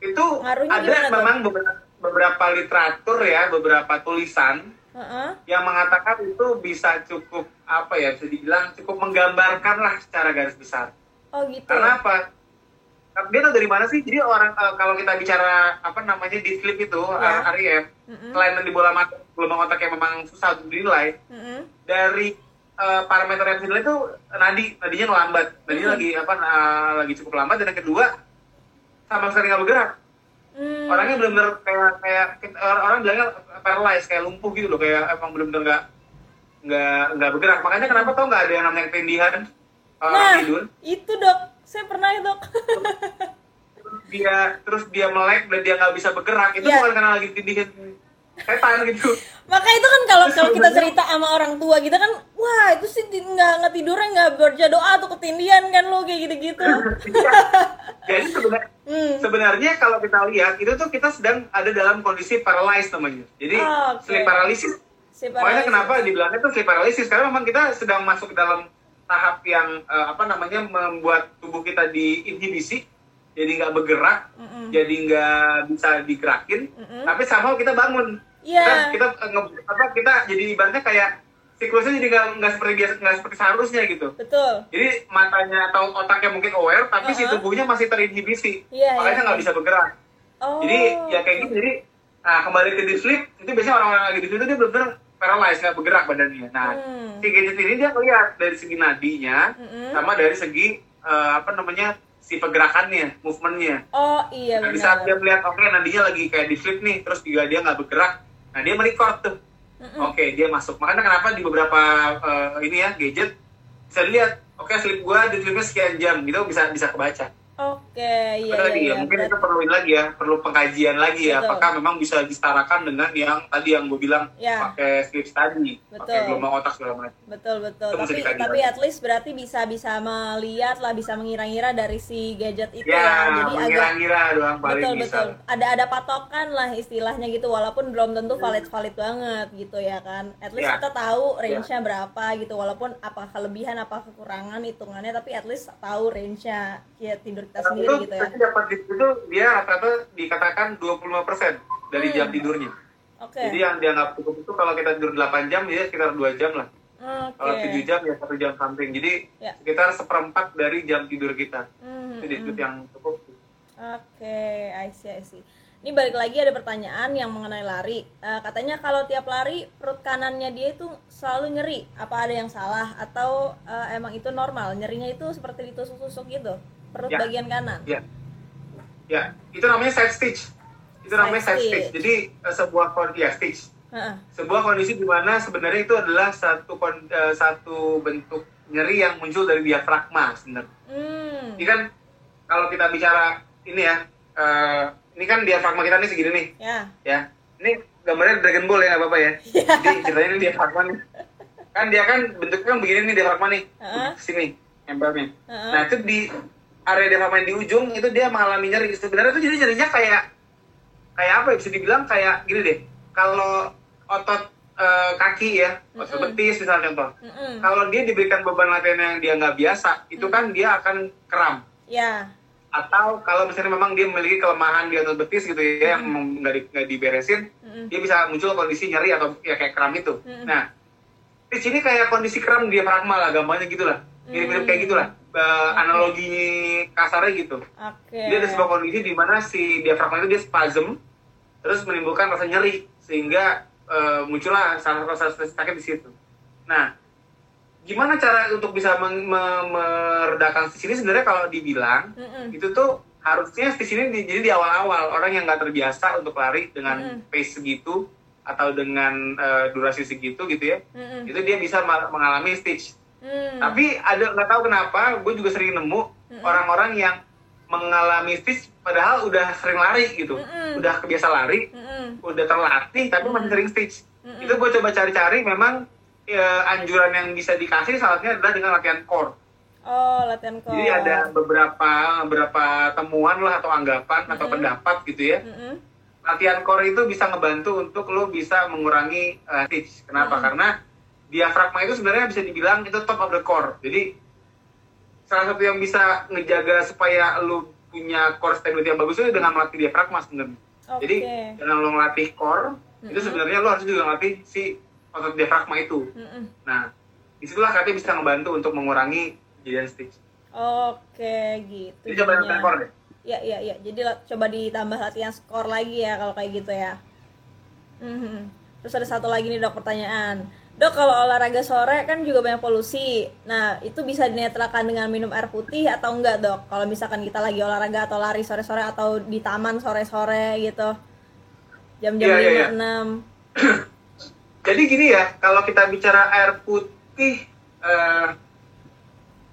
itu Ngaruhnya ada memang beberapa, beberapa literatur ya beberapa tulisan Heeh. yang mengatakan itu bisa cukup apa ya bisa dibilang cukup menggambarkan lah secara garis besar Oh gitu. karena apa dia tahu dari mana sih jadi orang eh, kalau kita bicara apa namanya di sleep itu uh, REM Mm-mm. selain di bola mata gelombang otak yang memang susah untuk dinilai Mm-mm. dari eh, parameter yang dinilai itu nadi nadinya melambat nadinya Mhm. lagi apa eh, lagi cukup lambat dan yang kedua sama sekali nggak bergerak Hmm. orangnya benar-benar kayak kayak orang, orang bilangnya paralyzed kayak lumpuh gitu loh kayak emang benar-benar nggak nggak nggak bergerak makanya kenapa tau nggak ada yang namanya ketindihan orang Nah, tidur itu dok, saya pernah ya dok. dia terus dia melek dan dia nggak bisa bergerak itu Iya. bukan karena lagi ketindihan setan gitu Maka itu kan kalau kalau kita cerita sama orang tua kita kan, wah itu sih nggak nggak tidurnya nggak baca doa atau ketindihan kan lo kayak gitu-gitu. jadi sebenarnya Hmm. sebenarnya kalau kita lihat itu tuh kita sedang ada dalam kondisi paralyzed namanya jadi Ah, oke. sleep paralysis Si Makanya kenapa dibilangnya itu sleep paralysis karena memang kita sedang masuk dalam tahap yang eh, apa namanya membuat tubuh kita diinhibisi, jadi nggak bergerak, Mm-mm. jadi nggak bisa digerakin, Mm-mm. tapi somehow kita bangun. Iya. Kita kita nge- apa kita jadi ibaratnya kayak siklusnya jadi nggak nggak seperti biasa nggak seperti seharusnya gitu. Betul. Jadi matanya atau otaknya mungkin aware, tapi si Uh-uh. tubuhnya masih terinhibisi, Iya, makanya nggak bisa bergerak. Oh. Jadi ya kayak gitu. Jadi nah kembali ke deep sleep itu biasanya orang-orang lagi di situ dia benar-benar paralyzed nggak bergerak badannya. Nah Hmm. si gadget ini dia lihat dari segi nadinya Mm-mm. sama dari segi eh, apa namanya si pergerakannya, movementnya. Oh iya Nah, di saat dia benar. melihat oke nadinya lagi kayak di sleep nih, terus juga dia nggak bergerak. Nah dia merecord tuh. Mm-mm. Oke dia masuk. Makanya kenapa di beberapa eh, ini ya gadget bisa dilihat. Oke sleep gua di sleepnya sekian jam gitu bisa bisa kebaca. Oke, iya Itu lagi iya. ya, iya. mungkin Berat- itu perlu ini lagi ya, perlu pengkajian lagi ya, Betul. apakah memang bisa disetarakan dengan yang tadi yang gue bilang Ya. pakai study, Betul. pakai gelombang otak segala macam. Betul betul. Itu Tapi tapi at least berarti bisa bisa melihat lah, bisa mengira-ngira dari si gadget itu Ya, ya. Jadi agak mengira-ngira doang paling betul bisa. betul. Ada ada patokan lah istilahnya gitu walaupun belum tentu valid valid banget gitu ya kan. At least Ya. kita tahu range-nya berapa gitu walaupun apa kelebihan apa kekurangan hitungannya tapi at least tahu range-nya ya tidur kita sendiri itu gitu ya. dapat di situ dia rata-rata dikatakan 25% dari Hmm. jam tidurnya. Oke. Jadi yang dianggap cukup itu kalau kita tidur 8 jam ya sekitar 2 jam lah. Kalau Oke. 7 jam ya 1 jam something. Jadi Ya. sekitar seperempat dari jam tidur kita. Hmm, Itu hmm. yang cukup. Oke, I see, I see. Ini balik lagi ada pertanyaan yang mengenai lari. Eh, katanya kalau tiap lari perut kanannya dia itu selalu nyeri. Apa ada yang salah atau eh, emang itu normal? Nyerinya itu seperti ditusuk-tusuk gitu. Perut Ya. bagian kanan. Ya. Ya, itu namanya side stitch. Itu Side namanya side stitch. stitch. Jadi eh, sebuah kondisi ya, stitch. Heeh. Sebuah kondisi di mana sebenarnya itu adalah satu kon- eh, satu bentuk nyeri yang muncul dari diafragma sebenarnya. Hmm. Ini kan kalau kita bicara ini ya, eh, ini kan diafragma kita nih segini nih, Ya. ya. Ini gambarnya Dragon Ball ya nggak apa-apa ya. Jadi ceritanya ini diafragma nih. Kan dia kan bentuknya kan begini nih diafragma nih, Heeh. sini. nempelnya. Heeh. Nah itu di area diafragma yang di ujung itu dia mengalami nyeri. Sebenarnya itu jadi nyerinya kayak kayak apa ya bisa dibilang kayak gini deh. Kalau otot eh, kaki ya, otot Mm-mm. betis misalnya contoh. Mm-mm. Kalau dia diberikan beban latihan yang dia nggak biasa, itu kan dia akan kram. Ya. Atau kalau misalnya memang dia memiliki kelemahan di otot betis gitu ya, yang memang nggak di, diberesin, Mm-mm. dia bisa muncul kondisi nyeri atau ya kayak kram itu. Mm-mm. Nah, di sini kayak kondisi kram diafragma lah, gampangnya gitu lah. Mirip-mirip kayak gitulah. Eh, analogi kasarnya gitu. Oke. Jadi ada sebuah kondisi di mana si diafragma itu dia spasm, terus menimbulkan rasa nyeri sehingga eh, muncullah salah rasa sakit di situ. Nah, gimana cara untuk bisa meng- me- meredakan stis ini sebenarnya kalau dibilang Mm-mm. itu tuh harusnya stis ini di, jadi di awal-awal orang yang nggak terbiasa untuk lari dengan Mm-mm. pace segitu atau dengan eh, durasi segitu gitu ya, Mm-mm. itu dia bisa ma- mengalami stitch. Mm. Tapi ada nggak tahu kenapa, gue juga sering nemu Mm-mm. orang-orang yang mengalami stitch padahal udah sering lari gitu, Mm-mm. udah kebiasa lari, Mm-mm. udah terlatih tapi masih sering stitch. Mm-mm. Itu gue coba cari-cari, memang ya, anjuran yang bisa dikasih salah satunya adalah dengan latihan core. Oh, latihan core. Jadi ada beberapa beberapa temuan lah atau anggapan atau Mm-mm. pendapat gitu ya. Mm-mm. Latihan core itu bisa ngebantu untuk lo bisa mengurangi uh, stitch. Kenapa? Mm-mm. Karena diafragma itu sebenarnya bisa dibilang itu top of the core. Jadi salah satu yang bisa ngejaga supaya lo punya core stability yang bagus itu dengan melatih diafragma sebenarnya. Oke. Jadi dengan lo ngelatih core itu Mm-mm. sebenarnya lo harus juga ngelatih si otot diafragma itu. Mm-mm. Nah, di situlah katanya bisa ngebantu untuk mengurangi kejadian stitch. Oke, gitu. Jadi coba latihan core deh. Iya, iya, iya. Jadi coba ditambah latihan skor lagi ya kalau kayak gitu ya. Mhm. Terus ada satu lagi nih dok pertanyaan. Dok kalau olahraga sore kan juga banyak polusi. Nah itu bisa dinetralkan dengan minum air putih atau enggak dok? Kalau misalkan kita lagi olahraga atau lari sore-sore atau di taman sore-sore gitu. Jam-jam iya. 5, 6. Jadi gini ya, kalau kita bicara air putih, eh,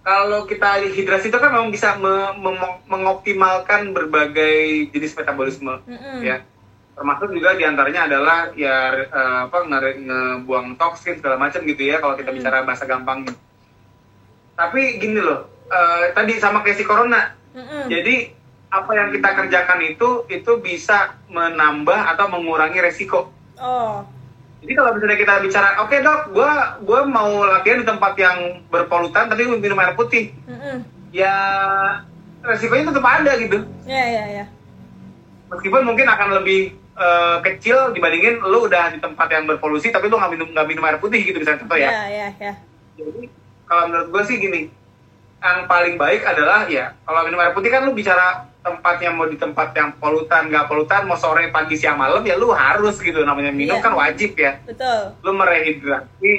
kalau kita hidrasi itu kan memang bisa me- mem- mengoptimalkan berbagai jenis metabolisme, Mm-mm. ya. Termasuk juga di antaranya adalah ya eh, apa nge- ngebuang toksin segala macam gitu ya, kalau kita Hmm. bicara bahasa gampangnya. Tapi gini loh, eh, tadi sama kayak si corona, Mm-mm. jadi apa yang kita kerjakan itu itu bisa menambah atau mengurangi resiko. Oh, Jadi kalau misalnya kita bicara, oke dok, gua gua mau latihan di tempat yang berpolutan tapi minum air putih, Mm-mm. ya resikonya tetap ada gitu. ya ya ya. Meskipun mungkin akan lebih eh, kecil dibandingin lu udah di tempat yang berpolusi tapi lu nggak minum nggak minum air putih gitu misalnya contoh ya. Ya ya ya. Jadi kalau menurut gue sih gini, yang paling baik adalah ya kalau minum air putih kan lu bicara tempatnya mau di tempat yang polutan nggak polutan mau sore pagi siang malam ya lu harus gitu namanya minum Iya. kan wajib ya. Betul. lu merehidrasi,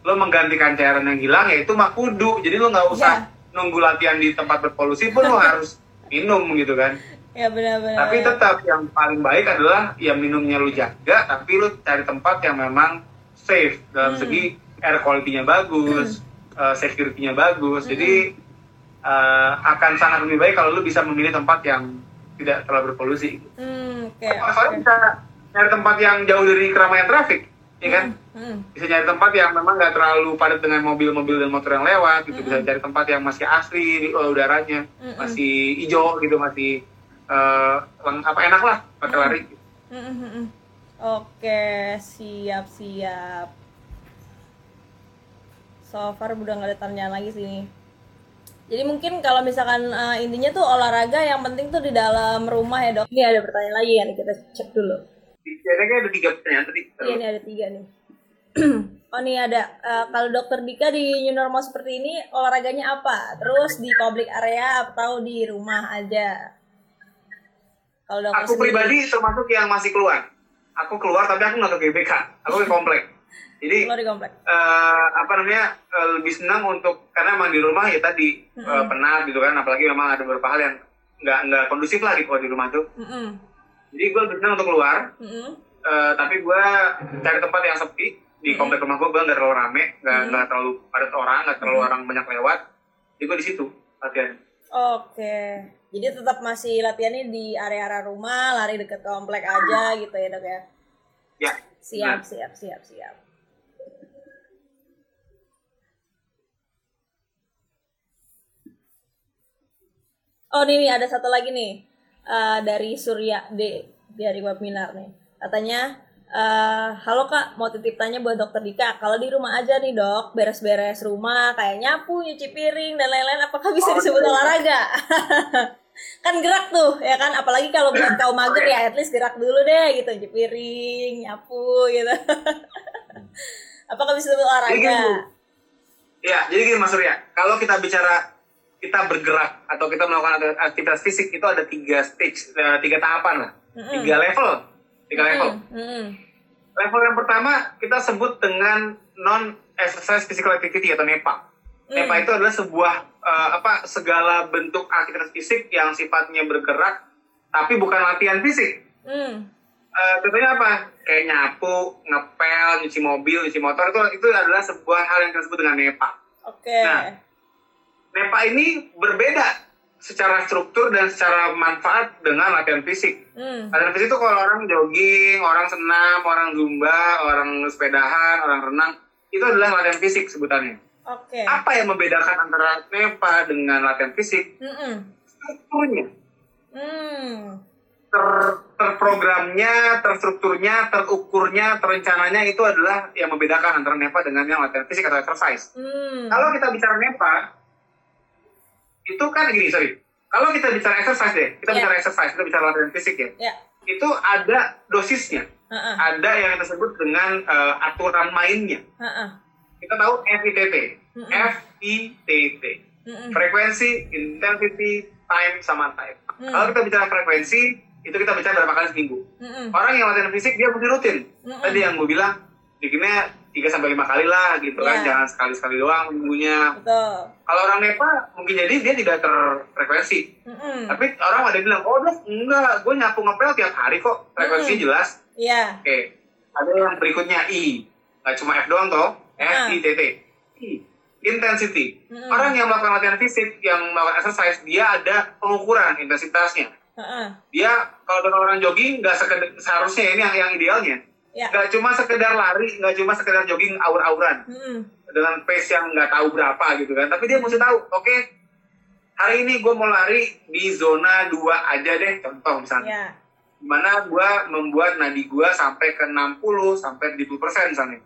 lu menggantikan cairan yang hilang yaitu mah kudu. Jadi lu nggak usah nunggu latihan di tempat berpolusi pun lu harus minum gitu kan. Ya benar-benar. Tapi tetap yang paling baik adalah ya minumnya lu jaga, tapi lu cari tempat yang memang safe dalam Hmm. segi air quality-nya bagus, uh, security-nya bagus. Jadi uh, akan sangat lebih baik kalau lu bisa memilih tempat yang tidak terlalu berpolusi. Hmm, oke. Soalnya oke. bisa nyari tempat yang jauh dari keramaian trafik, ya kan? Hmm. bisa nyari tempat yang memang nggak terlalu padat dengan mobil-mobil dan motor yang lewat gitu bisa cari tempat yang masih asri uh, udaranya Mm-mm. masih hijau gitu masih uh, apa enak lah pakai lari Mm, mm, mm. Oke, siap siap. So far udah nggak ada pertanyaan lagi sini. Jadi mungkin kalau misalkan eh, intinya tuh olahraga yang penting tuh di dalam rumah ya dok. Ini ada pertanyaan lagi ya, nih, kita cek dulu. kayak ada tiga pertanyaan tadi Iya ini ada tiga nih. oh nih ada eh, kalau dokter Dika di new normal seperti ini olahraganya apa? Terus di public area atau di rumah aja? Kalau aku sendiri. pribadi termasuk yang masih keluar aku keluar tapi aku nggak ke GBK aku ke komplek jadi Keluar di komplek. eh, apa namanya eh, lebih senang untuk karena emang di rumah ya tadi eh, Mm-mm. penat gitu kan apalagi memang ada beberapa hal yang nggak nggak kondusif lah di kalau di rumah tuh Mm-mm. jadi gue lebih senang untuk keluar Mm-mm. Eh, tapi gue cari tempat yang sepi di komplek rumah gue gue nggak terlalu rame nggak Hmm. nggak terlalu padat orang nggak terlalu orang banyak lewat jadi gue di situ latihan Oke, jadi tetap masih latihannya di area-area rumah, lari deket komplek aja gitu ya dok ya. ya Siap, siap, siap, siap. Oh nih, nih ada satu lagi nih uh, dari Surya D dari webinar nih. Katanya, uh, halo kak, mau titip tanya buat dokter Dika. Kalau di rumah aja nih dok, beres-beres rumah, kayak nyapu, nyuci piring dan lain-lain, apakah bisa Oh, disebut olahraga? kan gerak tuh ya kan? Apalagi kalau buat kaum mager ya at least gerak dulu deh gitu. Nyuci piring nyapu gitu. Apakah bisa olahraga Jadi gini, Ya, jadi gini Mas Surya, kalau kita bicara kita bergerak atau kita melakukan aktivitas fisik itu ada tiga stage, eh, tiga tahapan lah, tiga level, tiga level. Mm, mm, Level yang pertama kita sebut dengan non exercise physical activity atau NEPA. Hmm. NEPA itu adalah sebuah eh, apa segala bentuk aktivitas fisik yang sifatnya bergerak tapi bukan latihan fisik. mm. Eh, contohnya apa? Kayak nyapu, ngepel, nyuci mobil, nyuci motor itu itu adalah sebuah hal yang kita sebut dengan NEPA. oke Nah. NEPA ini berbeda secara struktur dan secara manfaat dengan latihan fisik. Mm, Latihan fisik itu kalau orang jogging, orang senam, orang zumba, orang sepedahan, orang renang, itu adalah latihan fisik sebutannya. Oke Apa yang membedakan antara NEPA dengan latihan fisik? Mm, mm. Strukturnya. Hmm. Ter, terprogramnya, terstrukturnya, terukurnya, terencananya itu adalah yang membedakan antara NEPA dengan yang latihan fisik atau exercise. Hmm. Kalau kita bicara NEPA, itu kan gini, sorry. Kalau kita bicara exercise deh, kita Ya. bicara exercise, kita bicara latihan fisik ya. ya Itu ada dosisnya. Heeh, Ada yang kita sebut dengan eh, aturan mainnya. heeh. Kita tahu FITT. Mm-mm. FITT. Mm-mm. Frekuensi, intensity, time, sama time. Hmm. Kalau kita bicara frekuensi, itu kita bicara berapa kali seminggu. Mm-mm. Orang yang latihan fisik, dia mesti rutin. Mm-mm. Tadi yang gue bilang, bikinnya 3 sampai 5 kali lah gitu kan, Ya. jangan sekali-sekali doang minggunya. betul Kalau orang NEPA mungkin jadi dia tidak terfrekuensi. Mm-mm. Tapi orang ada bilang, oh dok, enggak, gue nyapu ngepel tiap hari kok. Frekuensi Hmm. jelas. ya Oke. Ada yang berikutnya I. Nggak cuma F doang toh. F, Ah. I, T, T. I. Intensity. Hmm. Orang yang melakukan latihan fisik, yang melakukan exercise, dia ada pengukuran intensitasnya. Heeh. Dia, kalau dengan orang jogging, nggak sekedar, seharusnya ini yang, yang idealnya. ya Nggak cuma sekedar lari, nggak cuma sekedar jogging aur-auran. Dengan pace yang nggak tahu berapa gitu kan tapi dia mesti tahu oke hari ini gue mau lari di zona 2 aja deh contoh misalnya ya di mana gue membuat nadi gue sampai ke 60 sampai 70 persen misalnya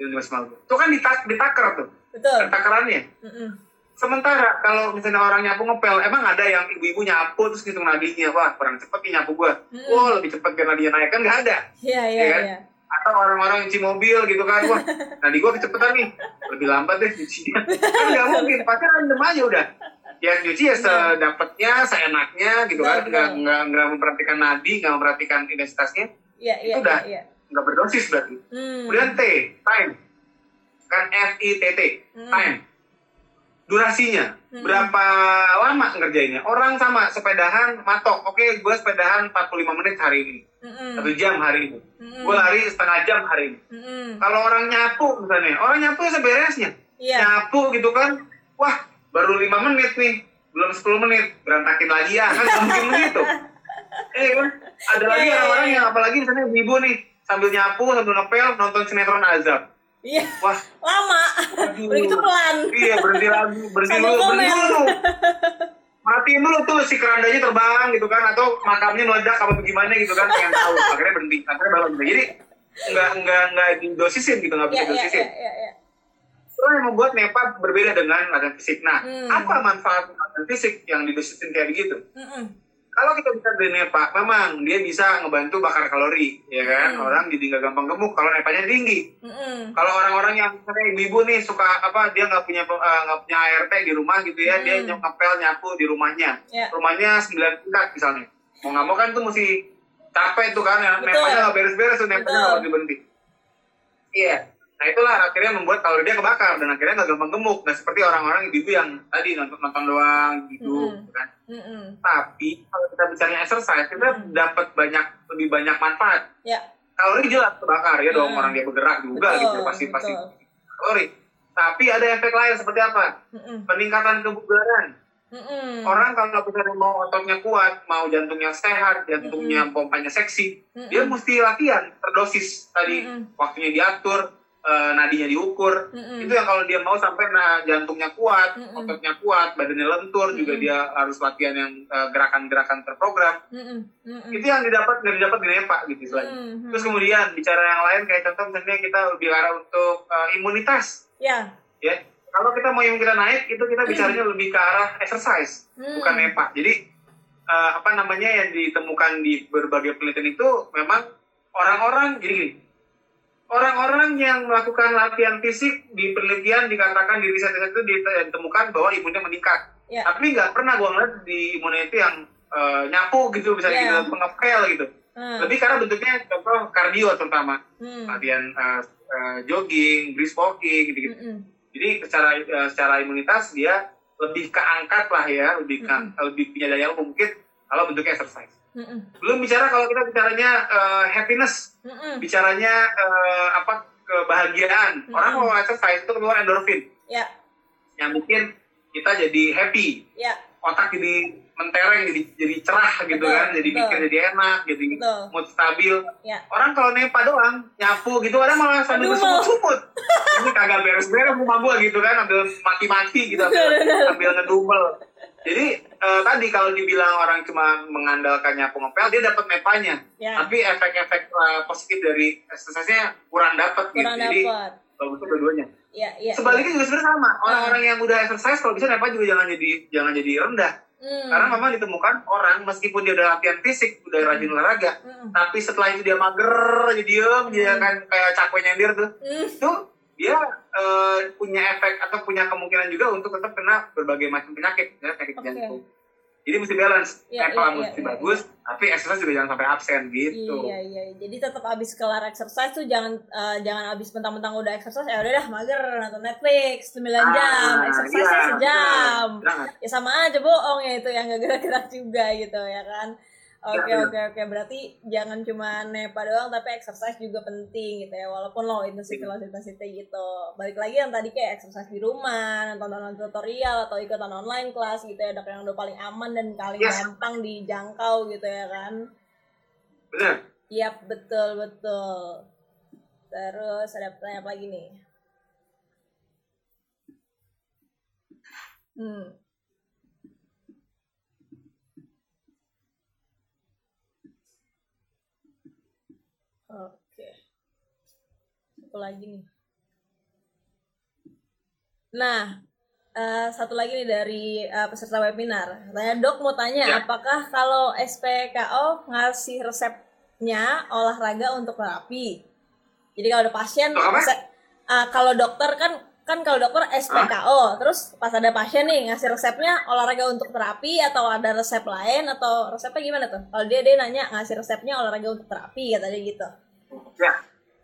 maksimal gue itu kan ditak ditaker tuh. Betul. Takarannya. Mm-mm. sementara kalau misalnya orang nyapu ngepel emang ada yang ibu-ibu nyapu terus ngitung nadinya wah kurang cepet nih nyapu gue Mm-mm. wah lebih cepet biar nadinya naik. Kan nggak ada. Ya Iya ya kan? ya atau orang-orang nyuci mobil gitu kan wah nadi gue kecepatan nih. Lebih lambat deh nyucinya kan nggak mungkin. Pasti random aja udah. Ya nyuci ya sedapatnya seenaknya gitu kan. Betul, nggak memperhatikan nadi nggak memperhatikan intensitasnya ya ya Itu udah. Nggak berdosis berarti. Hmm. kemudian T time. Kan F I T T. Hmm. time. Durasinya. Hmm. berapa lama ngerjainnya? Orang sama sepedahan matok. Oke gue sepedahan 45 menit hari ini. Mm-mm. satu jam hari ini. Mm-mm. gue lari setengah jam hari ini. Mm-mm. kalau orang nyapu misalnya orang nyapu ya seberesnya. Iya. nyapu gitu kan. Wah baru lima menit nih. Belum 10 menit. Berantakin lagi ya. Kan mungkin begitu. Eh kan? Ada lagi Iya, iya, orang-orang yang apalagi misalnya ibu nih sambil nyapu sambil ngepel nonton sinetron azab Iya. wah Lama. aduh. Udah gitu pelan. iya berhenti lagi berhenti dulu berhenti dulu matiin dulu tuh si kerandanya terbang gitu kan atau makamnya meledak apa bagaimana gitu kan pengen tahu akhirnya berhenti akhirnya balon gitu jadi nggak nggak nggak didosisin gitu nggak bisa Ya ya didosisin ya ya. ya. Itu yang membuat NEPA berbeda dengan latihan fisik. Nah, Hmm. apa manfaat latihan fisik yang didosisin kayak begitu? Mm-mm. Kalau kita bisa dari NEPA, memang dia bisa ngebantu bakar kalori, ya kan? Hmm. Orang jadi nggak gampang gemuk kalau NEPA-nya tinggi. Mm-mm. Kalau orang-orang yang misalnya ibu-ibu nih suka apa dia nggak punya eh, nggak punya ART di rumah gitu ya, dia Hmm. ngepel nyapu di rumahnya. Ya. Rumahnya 9 tingkat misalnya. Mau nggak mau kan tuh mesti capek tuh kan, ya. Betul. NEPA-nya nggak beres-beres tuh, NEPA-nya nggak berhenti. Iya. Nah itulah akhirnya membuat kalori dia kebakar dan akhirnya nggak gampang gemuk. Nah seperti orang-orang ibu-ibu yang tadi nonton nonton doang gitu, gitu kan. Mm-mm. Tapi kalau kita bicara exercise, kita Mm. dapat banyak lebih banyak manfaat. Ya. Kalori jelas kebakar ya dong Mm. orang dia bergerak juga Betul, gitu pasti pasti betul. kalori. Tapi ada efek lain seperti apa? Mm-mm. Peningkatan kebugaran. Mm-mm. Orang kalau misalnya mau ototnya kuat, mau jantungnya sehat, jantungnya pompanya seksi, Mm-mm. dia mesti latihan terdosis tadi Mm-mm. waktunya diatur eh, nadinya diukur Mm-mm. itu yang kalau dia mau sampai nah, jantungnya kuat Mm-mm. ototnya kuat badannya lentur juga Mm-mm. dia harus latihan yang eh, gerakan-gerakan terprogram. Mm-mm. itu yang didapat nggak didapat di Nepa gitu istilahnya Mm-mm. terus kemudian bicara yang lain kayak contoh misalnya kita lebih arah untuk eh, imunitas ya ya kalau kita mau imun kita naik itu kita bicaranya lebih ke arah exercise Mm. bukan nepa jadi eh, apa namanya yang ditemukan di berbagai penelitian itu memang orang-orang jadi gini orang-orang yang melakukan latihan fisik di penelitian dikatakan di riset-riset itu ditemukan bahwa imunnya meningkat ya tapi nggak pernah gua ngeliat di imunnya itu yang eh, nyapu gitu misalnya Iya. gitu pengepel gitu Hmm. lebih karena bentuknya contoh kardio terutama Hmm. latihan eh, eh, jogging, brisk walking gitu-gitu. Mm-mm. Jadi secara eh, secara imunitas dia lebih keangkat lah ya, lebih ke, lebih punya daya mungkin kalau bentuknya exercise. Mm-mm. Belum bicara kalau kita bicaranya eh, happiness, Mm-mm. bicaranya eh, apa kebahagiaan. Orang Mm-mm. kalau exercise itu keluar endorfin ya yang bikin kita jadi happy, ya otak jadi mentereng, jadi jadi cerah gitu Betul, kan, jadi betul. mikir jadi enak, jadi Betul. mood stabil. ya Orang kalau nepa doang, nyapu gitu, ada malah sambil Aduh, sumut-sumut. Ini kagak beres-beres rumah gua gitu kan, ambil maki-maki gitu, ambil, ambil ngedumel. Jadi eh, tadi kalau dibilang orang cuma mengandalkan nyapu ngepel, dia dapat nepanya. ya Tapi efek-efek eh, positif dari exercise-nya kurang dapat gitu. kurang Jadi dapat bagus dua-duanya. ya ya Sebaliknya juga sebenarnya sama. Orang-orang yang udah exercise kalau bisa nepa juga jangan jadi jangan jadi rendah. Hmm. Karena memang ditemukan orang meskipun dia udah latihan fisik, udah rajin olahraga, Mm-mm. tapi setelah itu dia mager aja diem dia kan kayak capek nyender tuh Mm. itu dia eh, punya efek atau punya kemungkinan juga untuk tetap kena berbagai macam penyakit ya penyakit Oke. jantung jadi mesti balance Iya, Nepa iya, mesti iya, bagus tapi exercise juga jangan sampai absen gitu Iya iya, jadi tetap abis kelar exercise tuh jangan eh, jangan abis mentang-mentang udah exercise ya udah dah mager nonton Netflix 9 Ah, jam, exercise iya, sejam. benar. Jangan. Ya sama aja bohong ya itu yang gak gerak-gerak juga gitu ya kan. Oke Iya, oke oke berarti jangan cuma nepa doang tapi exercise juga penting gitu ya walaupun low intensity low intensity gitu. Balik lagi yang tadi kayak exercise di rumah, nonton-nonton tutorial atau ikutan online kelas gitu ya dok yang udah paling aman dan paling Yes. gampang dijangkau gitu ya kan. benar Iya betul betul. Terus ada pertanyaan apa lagi nih? Hmm. Oke. Satu lagi nih. Nah, eh, satu lagi nih dari eh, peserta webinar. Tanya dok mau tanya, Ya. apakah kalau SPKO ngasih resepnya olahraga untuk terapi? Jadi kalau ada pasien, se- eh, kalau dokter kan kan kalau dokter SPKO, terus pas ada pasien nih ngasih resepnya olahraga untuk terapi atau ada resep lain atau resepnya gimana tuh? Kalau dia dia nanya ngasih resepnya olahraga untuk terapi katanya gitu. ya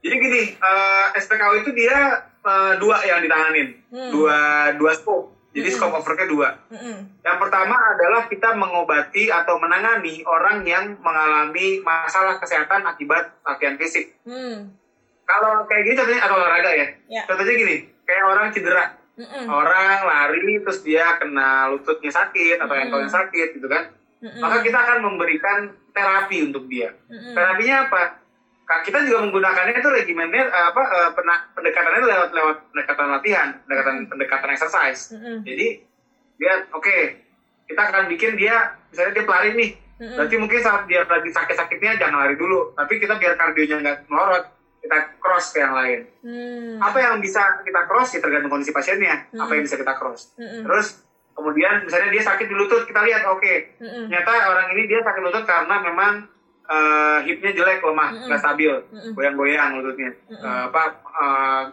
jadi gini eh, SPKU itu dia eh, dua yang ditanganin Hmm. dua dua scope jadi Mm-mm. scope of worknya dua Mm-mm. Yang pertama adalah kita mengobati atau menangani orang yang mengalami masalah kesehatan akibat latihan fisik. Hmm. Kalau kayak gini contohnya atau olahraga ya. Ya. Contohnya gini, kayak orang cedera. Mm-mm. Orang lari terus dia kena lututnya sakit atau Mm. ankle sakit gitu kan. Mm-mm. Maka kita akan memberikan terapi untuk dia. Mm-mm. Terapinya apa? Kita juga menggunakannya itu regimennya eh, apa pena- pendekatannya lewat lewat pendekatan latihan, pendekatan pendekatan exercise. Mm-mm. Jadi dia oke kita akan bikin dia misalnya dia pelari nih Mm-mm. berarti mungkin saat dia lagi sakit-sakitnya jangan lari dulu tapi kita biar kardionya nggak melorot kita cross ke yang lain Hmm. apa yang bisa kita cross ya tergantung kondisi pasiennya apa Mm. yang bisa kita cross terus kemudian misalnya dia sakit di lutut kita lihat oke Mm-mm. ternyata orang ini dia sakit lutut karena memang eh, hipnya jelek lemah nggak stabil Mm-mm. goyang-goyang lututnya Mm-mm. Eh, apa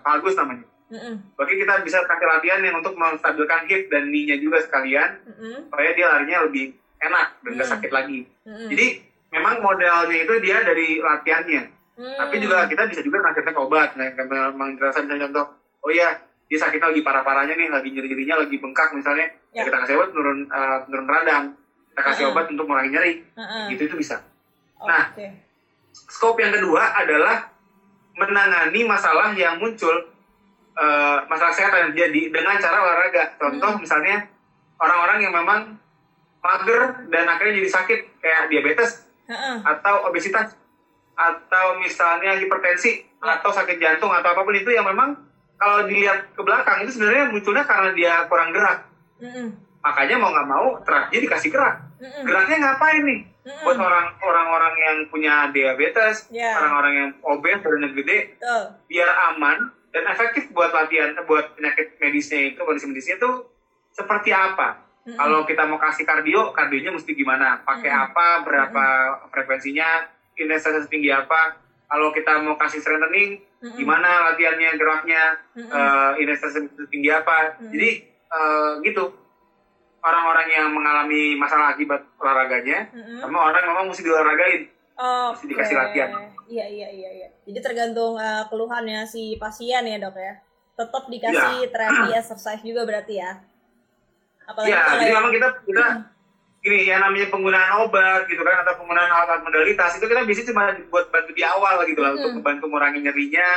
bagus namanya Mm-mm. Bagi kita bisa kasih latihan yang untuk menstabilkan hip dan knee-nya juga sekalian Mm-mm. supaya dia larinya lebih enak dan nggak sakit lagi. Mm-mm. Jadi memang modelnya itu dia dari latihannya. Hmm. Tapi juga kita bisa juga ngasih efek obat. Nah, memang dirasa misalnya contoh, oh iya dia sakitnya lagi parah-parahnya nih, lagi nyeri-nyerinya, lagi bengkak misalnya, Ya. ya. kita kasih obat menurun eh, menurun radang. Kita kasih Uh-uh. obat untuk mengurangi nyeri. Heeh. Gitu itu bisa. Nah. Oke. Scope yang kedua adalah menangani masalah yang muncul eh, masalah kesehatan yang terjadi dengan cara olahraga. Contoh Hmm. misalnya orang-orang yang memang mager dan akhirnya jadi sakit kayak diabetes Heeh. atau obesitas. atau misalnya hipertensi Ya. atau sakit jantung atau apa pun itu yang memang kalau dilihat ke belakang itu sebenarnya munculnya karena dia kurang gerak. Mm-mm. Makanya mau nggak mau terakhir dikasih gerak. Mm-mm. Geraknya ngapain nih? Buat orang orang-orang yang punya diabetes, Ya. orang-orang yang obes badannya gede, Betul. biar aman dan efektif buat latihan buat penyakit medisnya itu kondisi medisnya itu seperti apa? Mm-mm. Kalau kita mau kasih kardio, kardionya mesti gimana? Pakai Mm-mm. apa? Berapa frekuensinya? Intensitas tinggi apa? Kalau kita mau kasih strengthening, Mm-mm. gimana latihannya, geraknya, Mm-mm. eh, intensitas tinggi apa? Mm. Jadi eh, gitu. Orang-orang yang mengalami masalah akibat olahraganya, Mm-mm. sama orang memang mesti diolahragain. Oke. Mesti dikasih latihan. Iya iya iya iya. Jadi tergantung uh, keluhannya si pasien ya dok ya. Tetap dikasih terapi exercise juga berarti ya. Apalagi Iya, kalau jadi memang kita kita gini ya namanya penggunaan obat gitu kan atau penggunaan alat modalitas itu kita bisa cuma buat bantu di awal gitu lah Mm-mm. untuk membantu mengurangi nyerinya,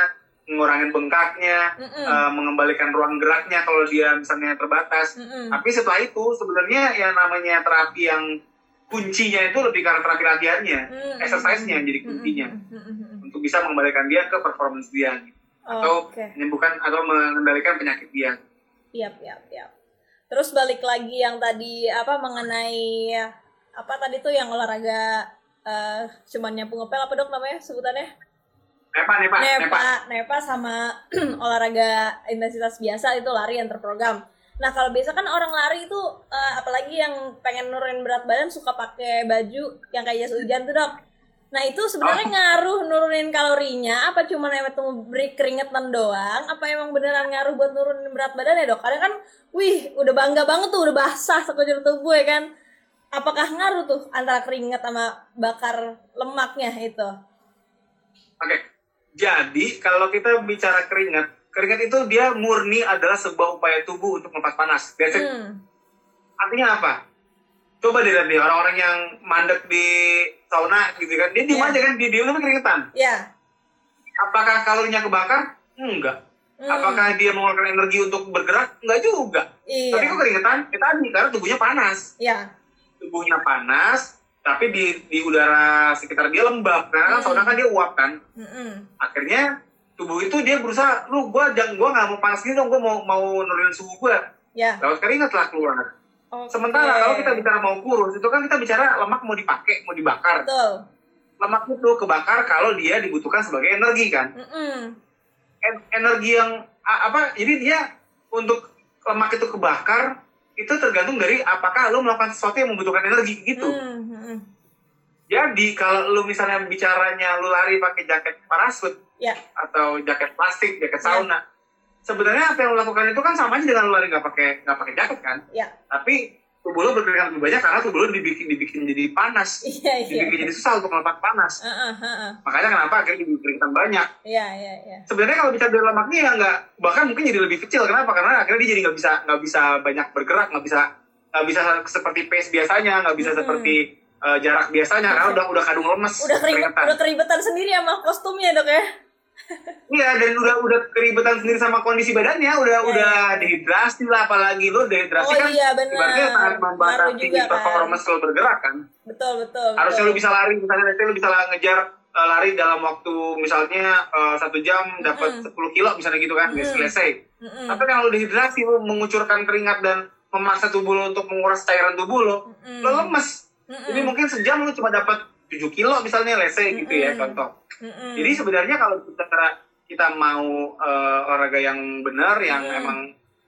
ngurangin bengkaknya, Mm-mm. eh, mengembalikan ruang geraknya kalau dia misalnya terbatas. Mm-mm. Tapi setelah itu sebenarnya yang namanya terapi yang kuncinya itu lebih karena terapi latihannya, Mm-mm. exercise-nya yang jadi kuncinya Mm-mm. untuk bisa mengembalikan dia ke performance dia gitu. atau Oke. menyembuhkan atau mengendalikan penyakit dia. Iya, iya, iya. Terus balik lagi yang tadi apa mengenai apa tadi tuh yang olahraga eh cuman nyapu ngepel apa dok namanya sebutannya? Nepa, nepa, nepa. nepa, nepa sama olahraga intensitas biasa itu lari yang terprogram. Nah kalau biasa kan orang lari itu eh, apalagi yang pengen nurunin berat badan suka pakai baju yang kayak jas hujan tuh dok. Nah itu sebenarnya ngaruh nurunin kalorinya apa cuma emang tuh beri keringetan doang? Apa emang beneran ngaruh buat nurunin berat badan ya dok? Kadang kan, wih udah bangga banget tuh udah basah sekujur tubuh ya kan? Apakah ngaruh tuh antara keringet sama bakar lemaknya itu? Oke, jadi kalau kita bicara keringat, keringat itu dia murni adalah sebuah upaya tubuh untuk melepas panas. That's. Hmm. Artinya apa? Coba deh lihat nih orang-orang yang mandek di sauna gitu kan, dia diem Iya. aja kan, dia diem tapi keringetan. Ya. Apakah kalorinya kebakar? Enggak. Hmm. Apakah dia mengeluarkan energi untuk bergerak? Enggak juga. Iya. Tapi kok keringetan? Ya tadi, karena tubuhnya panas. Ya. Tubuhnya panas, tapi di, di udara sekitar dia lembab. Karena kan sauna kan dia uap kan. Mm-mm. akhirnya tubuh itu dia berusaha lu gua jangan gua nggak mau panas gini dong gua mau mau nurunin suhu gua Ya. lewat keringat lah keluar Oke. sementara kalau kita bicara mau kurus itu kan kita bicara lemak mau dipakai mau dibakar betul. lemak itu kebakar kalau dia dibutuhkan sebagai energi kan Mm-mm. En- energi yang apa jadi dia untuk lemak itu kebakar itu tergantung dari apakah lu melakukan sesuatu yang membutuhkan energi gitu Mm, mm-mm. jadi kalau lu misalnya bicaranya lu lari pakai jaket parasut Ya. atau jaket plastik, jaket Ya. sauna. Sebenarnya apa yang lo lakukan itu kan sama aja dengan lo lari nggak pakai nggak pakai jaket kan? Ya. Tapi tubuh lo berkeringat lebih banyak karena tubuh lo dibikin dibikin jadi panas, Iya iya. dibikin jadi susah untuk melepas panas. Heeh, heeh. Makanya kenapa akhirnya jadi keringatan banyak. Iya iya iya. Sebenarnya kalau bicara dari lemaknya ya nggak bahkan mungkin jadi lebih kecil. Kenapa? Karena akhirnya dia jadi nggak bisa nggak bisa banyak bergerak, nggak bisa nggak bisa seperti pace biasanya, nggak bisa Mm-mm. seperti eh, jarak biasanya karena udah udah kadung lemes, Udah keribet, keringetan. udah keribetan sendiri sama kostumnya dok ya. Iya dan udah udah keribetan sendiri sama kondisi badannya, udah Iya, udah iya. dehidrasi lah apalagi lo dehidrasi Oh kan iya ibaratnya sangat membatasi juga kan. performance lo bergerak kan. Betul betul. Harusnya betul. lo bisa lari misalnya nanti lo bisa ngejar uh, lari dalam waktu misalnya uh, satu jam dapat Mm-mm. 10 kilo misalnya gitu kan, Mm-mm. selesai. Mm-mm. Tapi kalau lo dehidrasi lo mengucurkan keringat dan memaksa tubuh lo untuk menguras cairan tubuh lo, Mm-mm. lo lemes. Mm-mm. Jadi mungkin sejam lo cuma dapat 7 kilo misalnya lesai gitu ya Mm-mm. contoh. Mm-mm. Jadi sebenarnya kalau kita kita mau eh, olahraga yang benar, yang Hmm. emang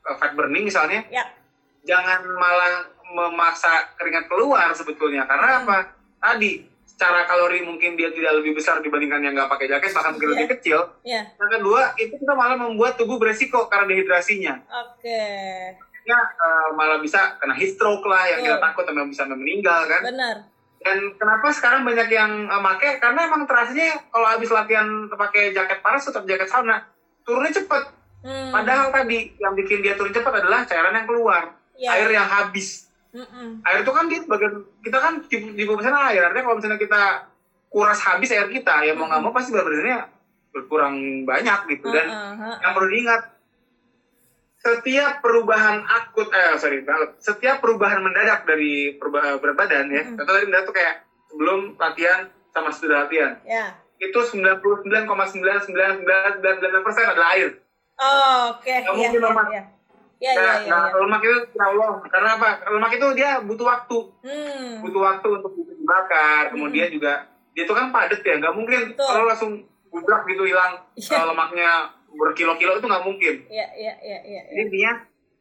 eh, fat burning misalnya, Ya. jangan malah memaksa keringat keluar sebetulnya. Karena Hmm. apa? Tadi secara kalori mungkin dia tidak lebih besar dibandingkan yang nggak pakai jaket, bahkan mungkin Iya. lebih kecil. Ya. Yang kedua, itu kita malah membuat tubuh beresiko karena dehidrasinya. Oke. Ya, eh, malah bisa kena heat stroke lah, yang kita Betul. takut sampai bisa meninggal kan. Benar. Dan kenapa sekarang banyak yang uh, make? Karena emang terasanya kalau habis latihan pakai jaket panas atau jaket sauna, turunnya cepet. Hmm. Padahal tadi yang bikin dia turun cepat adalah cairan yang keluar, Ya. air yang habis. Mm-mm. Air itu kan bagian kita kan di, di misalnya air, artinya kalau misalnya kita kuras habis air kita, ya mau nggak mau pasti berat badannya berkurang banyak gitu. Dan heeh. yang perlu diingat, setiap perubahan akut, eh sorry, setiap perubahan mendadak dari perubah- berat badan ya, Mm-mm. contoh tadi mendadak tuh kayak sebelum latihan sama sesudah latihan. Ya. itu 99,99999 persen adalah air. Oh, oke. Nggak Iya, mungkin iya, lemak. iya. Iya, iya, Nah, iya. nah, iya. lemak itu ya Allah. Karena apa? Lemak itu dia butuh waktu, Hmm. butuh waktu untuk dibakar. Kemudian juga dia itu kan padat ya, nggak mungkin Betul. kalau langsung gubrak gitu hilang Iya. uh, lemaknya berkilo-kilo itu nggak mungkin. Iya, iya, iya, iya. Jadi intinya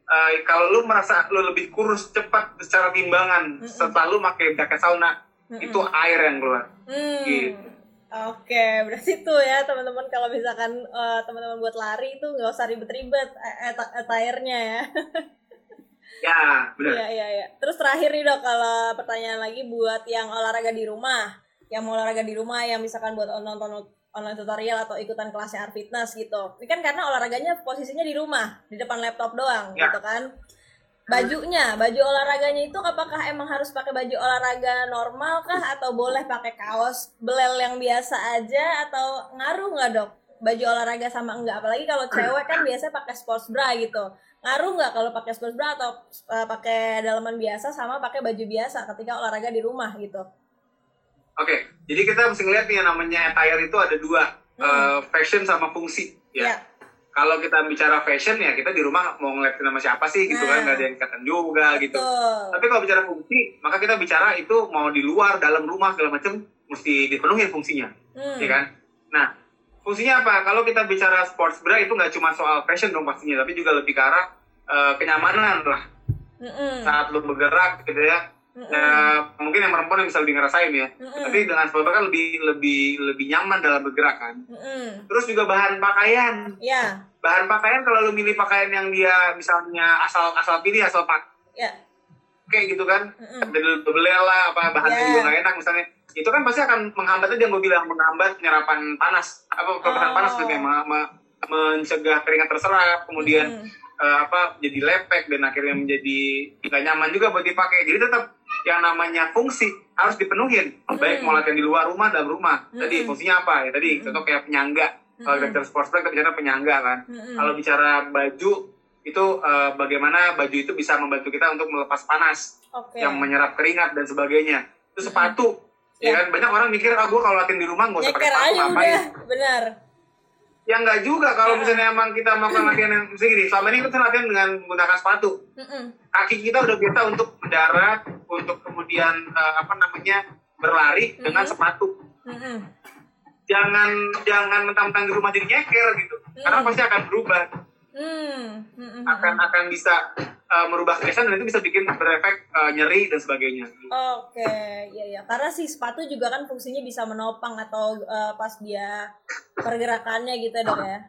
uh, kalau lu merasa lu lebih kurus cepat secara timbangan Mm-mm. setelah lu pakai jaket sauna Mm-mm. itu air yang keluar. Hmm. Gitu. Oke, berarti itu ya teman-teman kalau misalkan eh, teman-teman buat lari itu nggak usah ribet-ribet eh, attire-nya ya. Ya, benar. Iya, iya, iya. Terus terakhir nih dok, kalau pertanyaan lagi buat yang olahraga di rumah, yang mau olahraga di rumah, yang misalkan buat nonton online tutorial atau ikutan kelasnya Art Fitness gitu. Ini kan karena olahraganya posisinya di rumah, di depan laptop doang, Ya. gitu kan. Bajunya, baju olahraganya itu apakah emang harus pakai baju olahraga normal kah atau boleh pakai kaos belel yang biasa aja atau ngaruh nggak dok? Baju olahraga sama enggak? Apalagi kalau cewek kan biasanya pakai sports bra gitu. Ngaruh nggak kalau pakai sports bra atau uh, pakai dalaman biasa sama pakai baju biasa ketika olahraga di rumah gitu? Oke, jadi kita mesti ngeliat nih yang namanya attire itu ada dua, Hmm. uh, fashion sama fungsi. Ya. Ya. Kalau kita bicara fashion ya kita di rumah mau ngeliatin sama siapa sih gitu Nah. kan, nggak ada yang ikatan juga gitu. Betul. Tapi kalau bicara fungsi, maka kita bicara itu mau di luar, dalam rumah segala macam mesti dipenuhi fungsinya, Hmm. ya kan? Nah, fungsinya apa? Kalau kita bicara sports bra itu nggak cuma soal fashion dong pastinya, tapi juga lebih ke arah uh, kenyamanan lah Mm-mm. saat lu bergerak gitu ya. Ya, mungkin yang perempuan yang bisa lebih ngerasain ya. Mm-mm. Tapi dengan bra kan lebih lebih lebih nyaman dalam bergerak kan. Mm-mm. Terus juga bahan pakaian. Ya, Bahan pakaian kalau lu milih pakaian yang dia misalnya asal asal pilih asal pakai ya. kayak gitu kan belel lah apa bahannya Yeah. juga nggak enak misalnya itu kan pasti akan menghambat aja gue bilang menghambat penyerapan panas apa penyerapan Oh. panas maksudnya me- me- mencegah keringat terserap kemudian Mm-mm. eh, apa jadi lepek dan akhirnya menjadi tidak nyaman juga buat dipakai jadi tetap yang namanya fungsi harus dipenuhin baik Mm. mau latihan di luar rumah dalam rumah tadi Mm-mm. fungsinya apa ya tadi contoh kayak penyangga kalau Mm-mm. kita bicara sports kita bicara penyangga kan Mm-mm. kalau bicara baju itu eh, bagaimana baju itu bisa membantu kita untuk melepas panas Oke. yang menyerap keringat dan sebagainya. Itu sepatu. Ya. Ya kan banyak orang mikir ah gue kalau latihan di rumah nggak usah pakai sepatu ngapain. benar. Ya nggak juga kalau Ya. misalnya emang kita melakukan latihan yang misalnya gini, selama ini kita latihan dengan menggunakan sepatu. Kaki kita udah biasa untuk mendarat, untuk kemudian eh, apa namanya berlari dengan Mhm. sepatu. Mm-mm. Jangan jangan mentang-mentang di rumah jadi nyeker gitu. Karena Hmm. pasti akan berubah, Mm. Mm-mm. akan akan bisa eh, merubah kebiasaan dan itu bisa bikin berefek eh, nyeri dan sebagainya. Oke, iya ya. Karena si sepatu juga kan fungsinya bisa menopang atau eh, pas dia pergerakannya gitu ya, dok ya.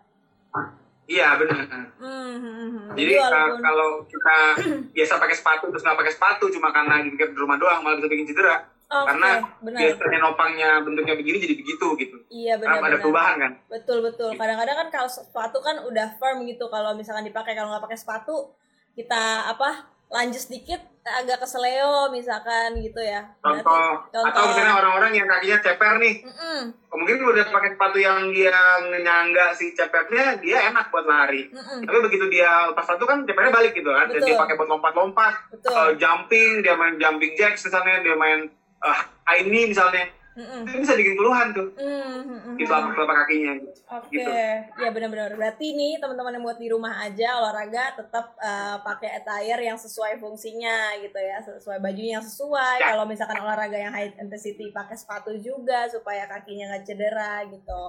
Iya benar. Hmm, hmm, hmm. Jadi uh, walaupun kalau kita biasa pakai sepatu terus nggak pakai sepatu cuma karena di rumah doang malah bisa bikin cedera. Oke, karena benar. biasanya nopangnya bentuknya begini jadi begitu gitu. Iya Karena ada perubahan kan. Betul betul. Kadang-kadang kan kalau sepatu kan udah firm gitu. Kalau misalkan dipakai kalau nggak pakai sepatu kita apa lanjut sedikit agak keseleo misalkan gitu ya. Berarti- Contoh, atau misalnya orang-orang yang kakinya ceper nih, Mm-mm, mungkin udah pakai sepatu yang dia nyangga si cepernya dia enak buat lari. mm-mm. Tapi begitu dia lepas sepatu kan cepernya balik gitu kan. Dia pakai buat lompat-lompat, uh, jumping, dia main jumping jacks misalnya, dia main uh, high knee misalnya. Mm-mm. Itu bisa bikin keluhan tuh Mm, mm, mm, di telapak telapak kakinya. Oke, Gitu. ya benar-benar. Berarti nih teman-teman yang buat di rumah aja olahraga tetap eh, pakai attire yang sesuai fungsinya gitu ya, sesuai bajunya yang sesuai. Ya. Kalau misalkan olahraga yang high intensity pakai sepatu juga supaya kakinya nggak cedera gitu.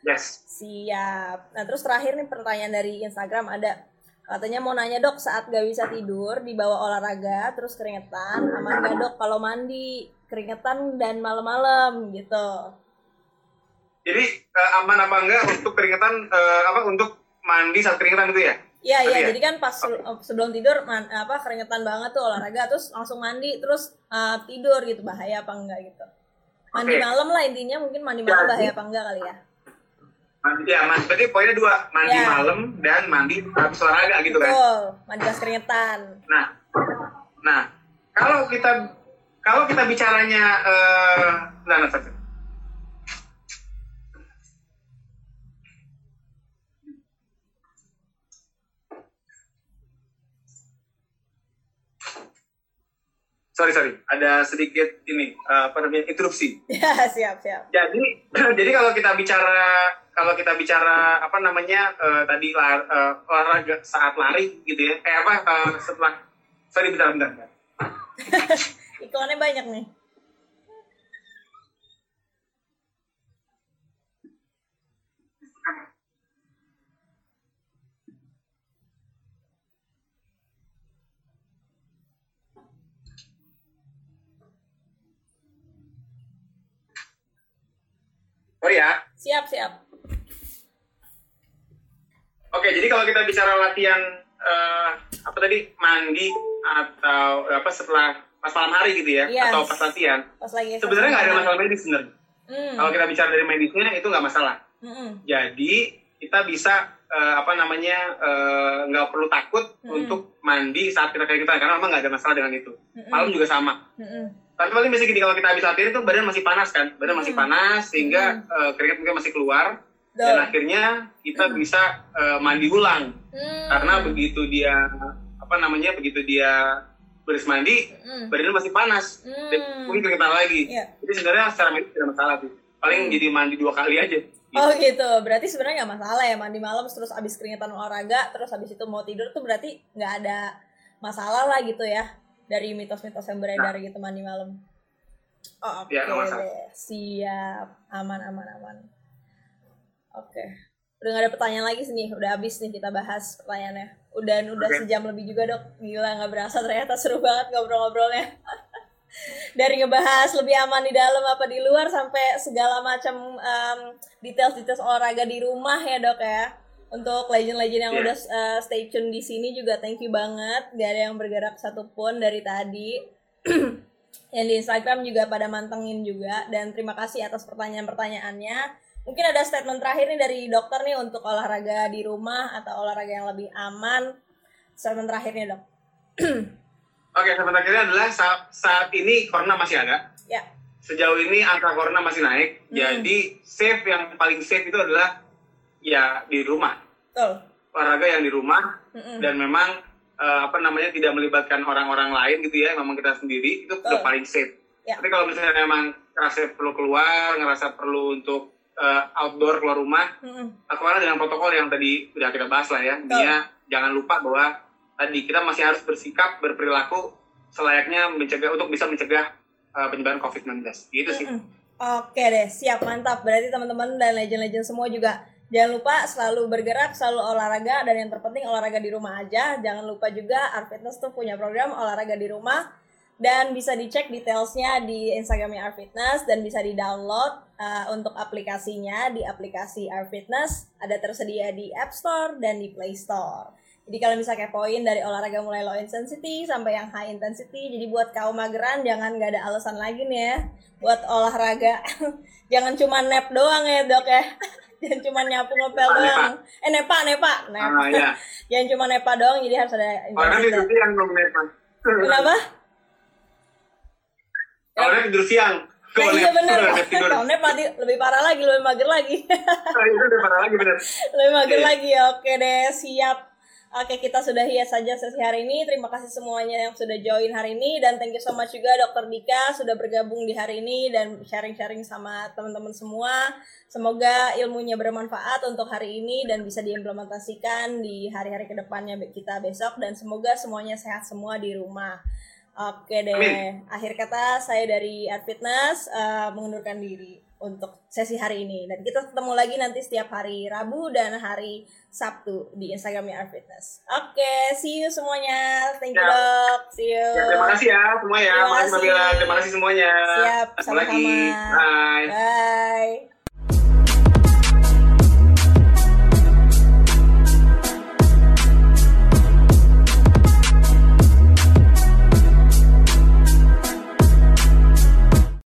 Yes. Siap. Nah terus terakhir nih pertanyaan dari Instagram ada katanya mau nanya dok saat gak bisa tidur dibawa olahraga terus keringetan aman gak dok kalau mandi keringetan dan malam-malam gitu. Jadi eh, aman apa enggak untuk keringetan eh, apa untuk mandi saat keringetan itu ya? Iya iya, ya? jadi kan pas se- sebelum tidur man- apa keringetan banget tuh olahraga terus langsung mandi terus uh, tidur gitu bahaya apa enggak gitu. Mandi Oke. malam lah intinya mungkin mandi malam Jadi- bahaya apa enggak kali ya. Mandi ya, mandi. Berarti poinnya dua, mandi Ya. malam dan mandi habis olahraga gitu kan. Betul, mandi pas keringetan. Nah, nah kalau kita kalau kita bicaranya eh nah, nah, sorry. sorry sorry, ada sedikit ini uh, apa namanya interupsi. Ya siap siap. Jadi jadi kalau kita bicara kalau kita bicara apa namanya uh, tadi lar, uh, olahraga saat lari gitu ya, eh apa uh, setelah sorry bentar bentar. bentar. Iklannya banyak nih. Sorry ya. Siap siap. Oke, jadi kalau kita bicara latihan eh, apa tadi mandi atau apa setelah pas malam hari gitu ya, Yes. atau pas latihan, Pas lagi. sebenarnya nggak ada masalah medis sebenarnya. Hmm. Kalau kita bicara dari medisnya itu nggak masalah. Mm-mm. Jadi kita bisa eh, apa namanya eh, nggak perlu takut Hmm. untuk mandi saat kita kayak kita karena memang nggak ada masalah dengan itu. Mm-mm. Malam juga sama. Mm-mm. Tapi paling biasanya gini kalau kita habis latihan itu badan masih panas kan, badan masih Hmm. panas sehingga eh, keringat mungkin masih keluar dan Betul. akhirnya kita bisa eh, mandi ulang Hmm. karena begitu dia apa namanya begitu dia beres mandi Mm. badannya masih panas Hmm. dan mungkin keringetan lagi Iya. jadi sebenarnya secara medis tidak masalah tuh paling Hmm. jadi mandi dua kali aja gitu. Oh gitu, berarti sebenarnya nggak masalah ya mandi malam terus abis keringetan olahraga terus abis itu mau tidur tuh berarti nggak ada masalah lah gitu ya dari mitos-mitos yang beredar gitu mandi malam. Oh, Oke Iya, nggak masalah. deh, siap, aman aman aman. Oke, udah nggak ada pertanyaan lagi sih nih, udah habis nih kita bahas pertanyaannya. Udah udah Oke. sejam lebih juga dok, gila nggak berasa ternyata. Seru banget ngobrol-ngobrolnya. dari ngebahas lebih aman di dalam apa di luar sampai segala macam em, details-details olahraga di rumah ya dok ya. Untuk legend-legend yang Iya. udah uh, stay tune di sini juga thank you banget. Gak ada yang bergerak satupun dari tadi. Yang di Instagram juga pada mantengin juga. Dan terima kasih atas pertanyaan-pertanyaannya mungkin ada statement terakhir nih dari dokter nih untuk olahraga di rumah atau olahraga yang lebih aman. Statement terakhirnya dok. Oke sampai akhirnya adalah saat, saat ini corona masih ada. Ya. Sejauh ini angka corona masih naik. Hmm. jadi safe yang paling safe itu adalah ya di rumah. Betul. Olahraga yang di rumah. Mm-mm. dan memang eh, apa namanya tidak melibatkan orang-orang lain gitu ya memang kita sendiri itu udah Betul. paling safe. Ya. tapi kalau misalnya memang ngerasa perlu keluar ngerasa perlu untuk eh, outdoor keluar rumah Mm-mm. lakukanlah dengan protokol yang tadi udah kita bahas lah ya dia jangan lupa bahwa tadi kita masih harus bersikap berperilaku selayaknya mencegah untuk bisa mencegah eh, penyebaran COVID-19 gitu sih Mm-mm. Oke deh, siap mantap. Berarti teman-teman dan legend-legend semua juga jangan lupa selalu bergerak, selalu olahraga dan yang terpenting olahraga di rumah aja. Jangan lupa juga Art Fitness tuh punya program olahraga di rumah dan bisa dicek detailsnya di Instagramnya Art Fitness dan bisa di-download uh, untuk aplikasinya di aplikasi Art Fitness ada tersedia di App Store dan di Play Store. Jadi kalau misalnya kepoin dari olahraga mulai low intensity sampai yang high intensity, jadi buat kaum mageran jangan nggak ada alasan lagi nih ya buat olahraga. jangan cuma nap doang ya dok ya. jangan cuma nyapu ngepel Nepa, doang. Eh nepa nepa, nepa. ah ya jangan cuma nepa doang, jadi harus ada orang tidur intensitas. siang dong Nepa Kenapa? orang tidur siang Nah, iya bener. Nap mati lebih parah lagi, lebih mager lagi. Itu udah parah lagi bener. Lebih mager Iya. lagi oke deh siap. Oke kita sudah hias saja sesi hari ini. Terima kasih semuanya yang sudah join hari ini. Dan thank you so much juga dokter Dika sudah bergabung di hari ini dan sharing-sharing sama teman-teman semua. Semoga ilmunya bermanfaat untuk hari ini dan bisa diimplementasikan di hari-hari ke depannya kita besok. Dan semoga semuanya sehat semua di rumah Oke deh, Amin. akhir kata saya dari Art Fitness eh, mengundurkan diri untuk sesi hari ini dan kita ketemu lagi nanti setiap hari Rabu dan hari Sabtu di Instagramnya Art Fitness. Oke, see you semuanya. Thank you Ya. dok. See you. Ya, terima kasih ya semua ya. Terima Mbak kasih. Terima kasih semuanya. Siap, Ketemu lagi. sama-sama. Bye. Bye.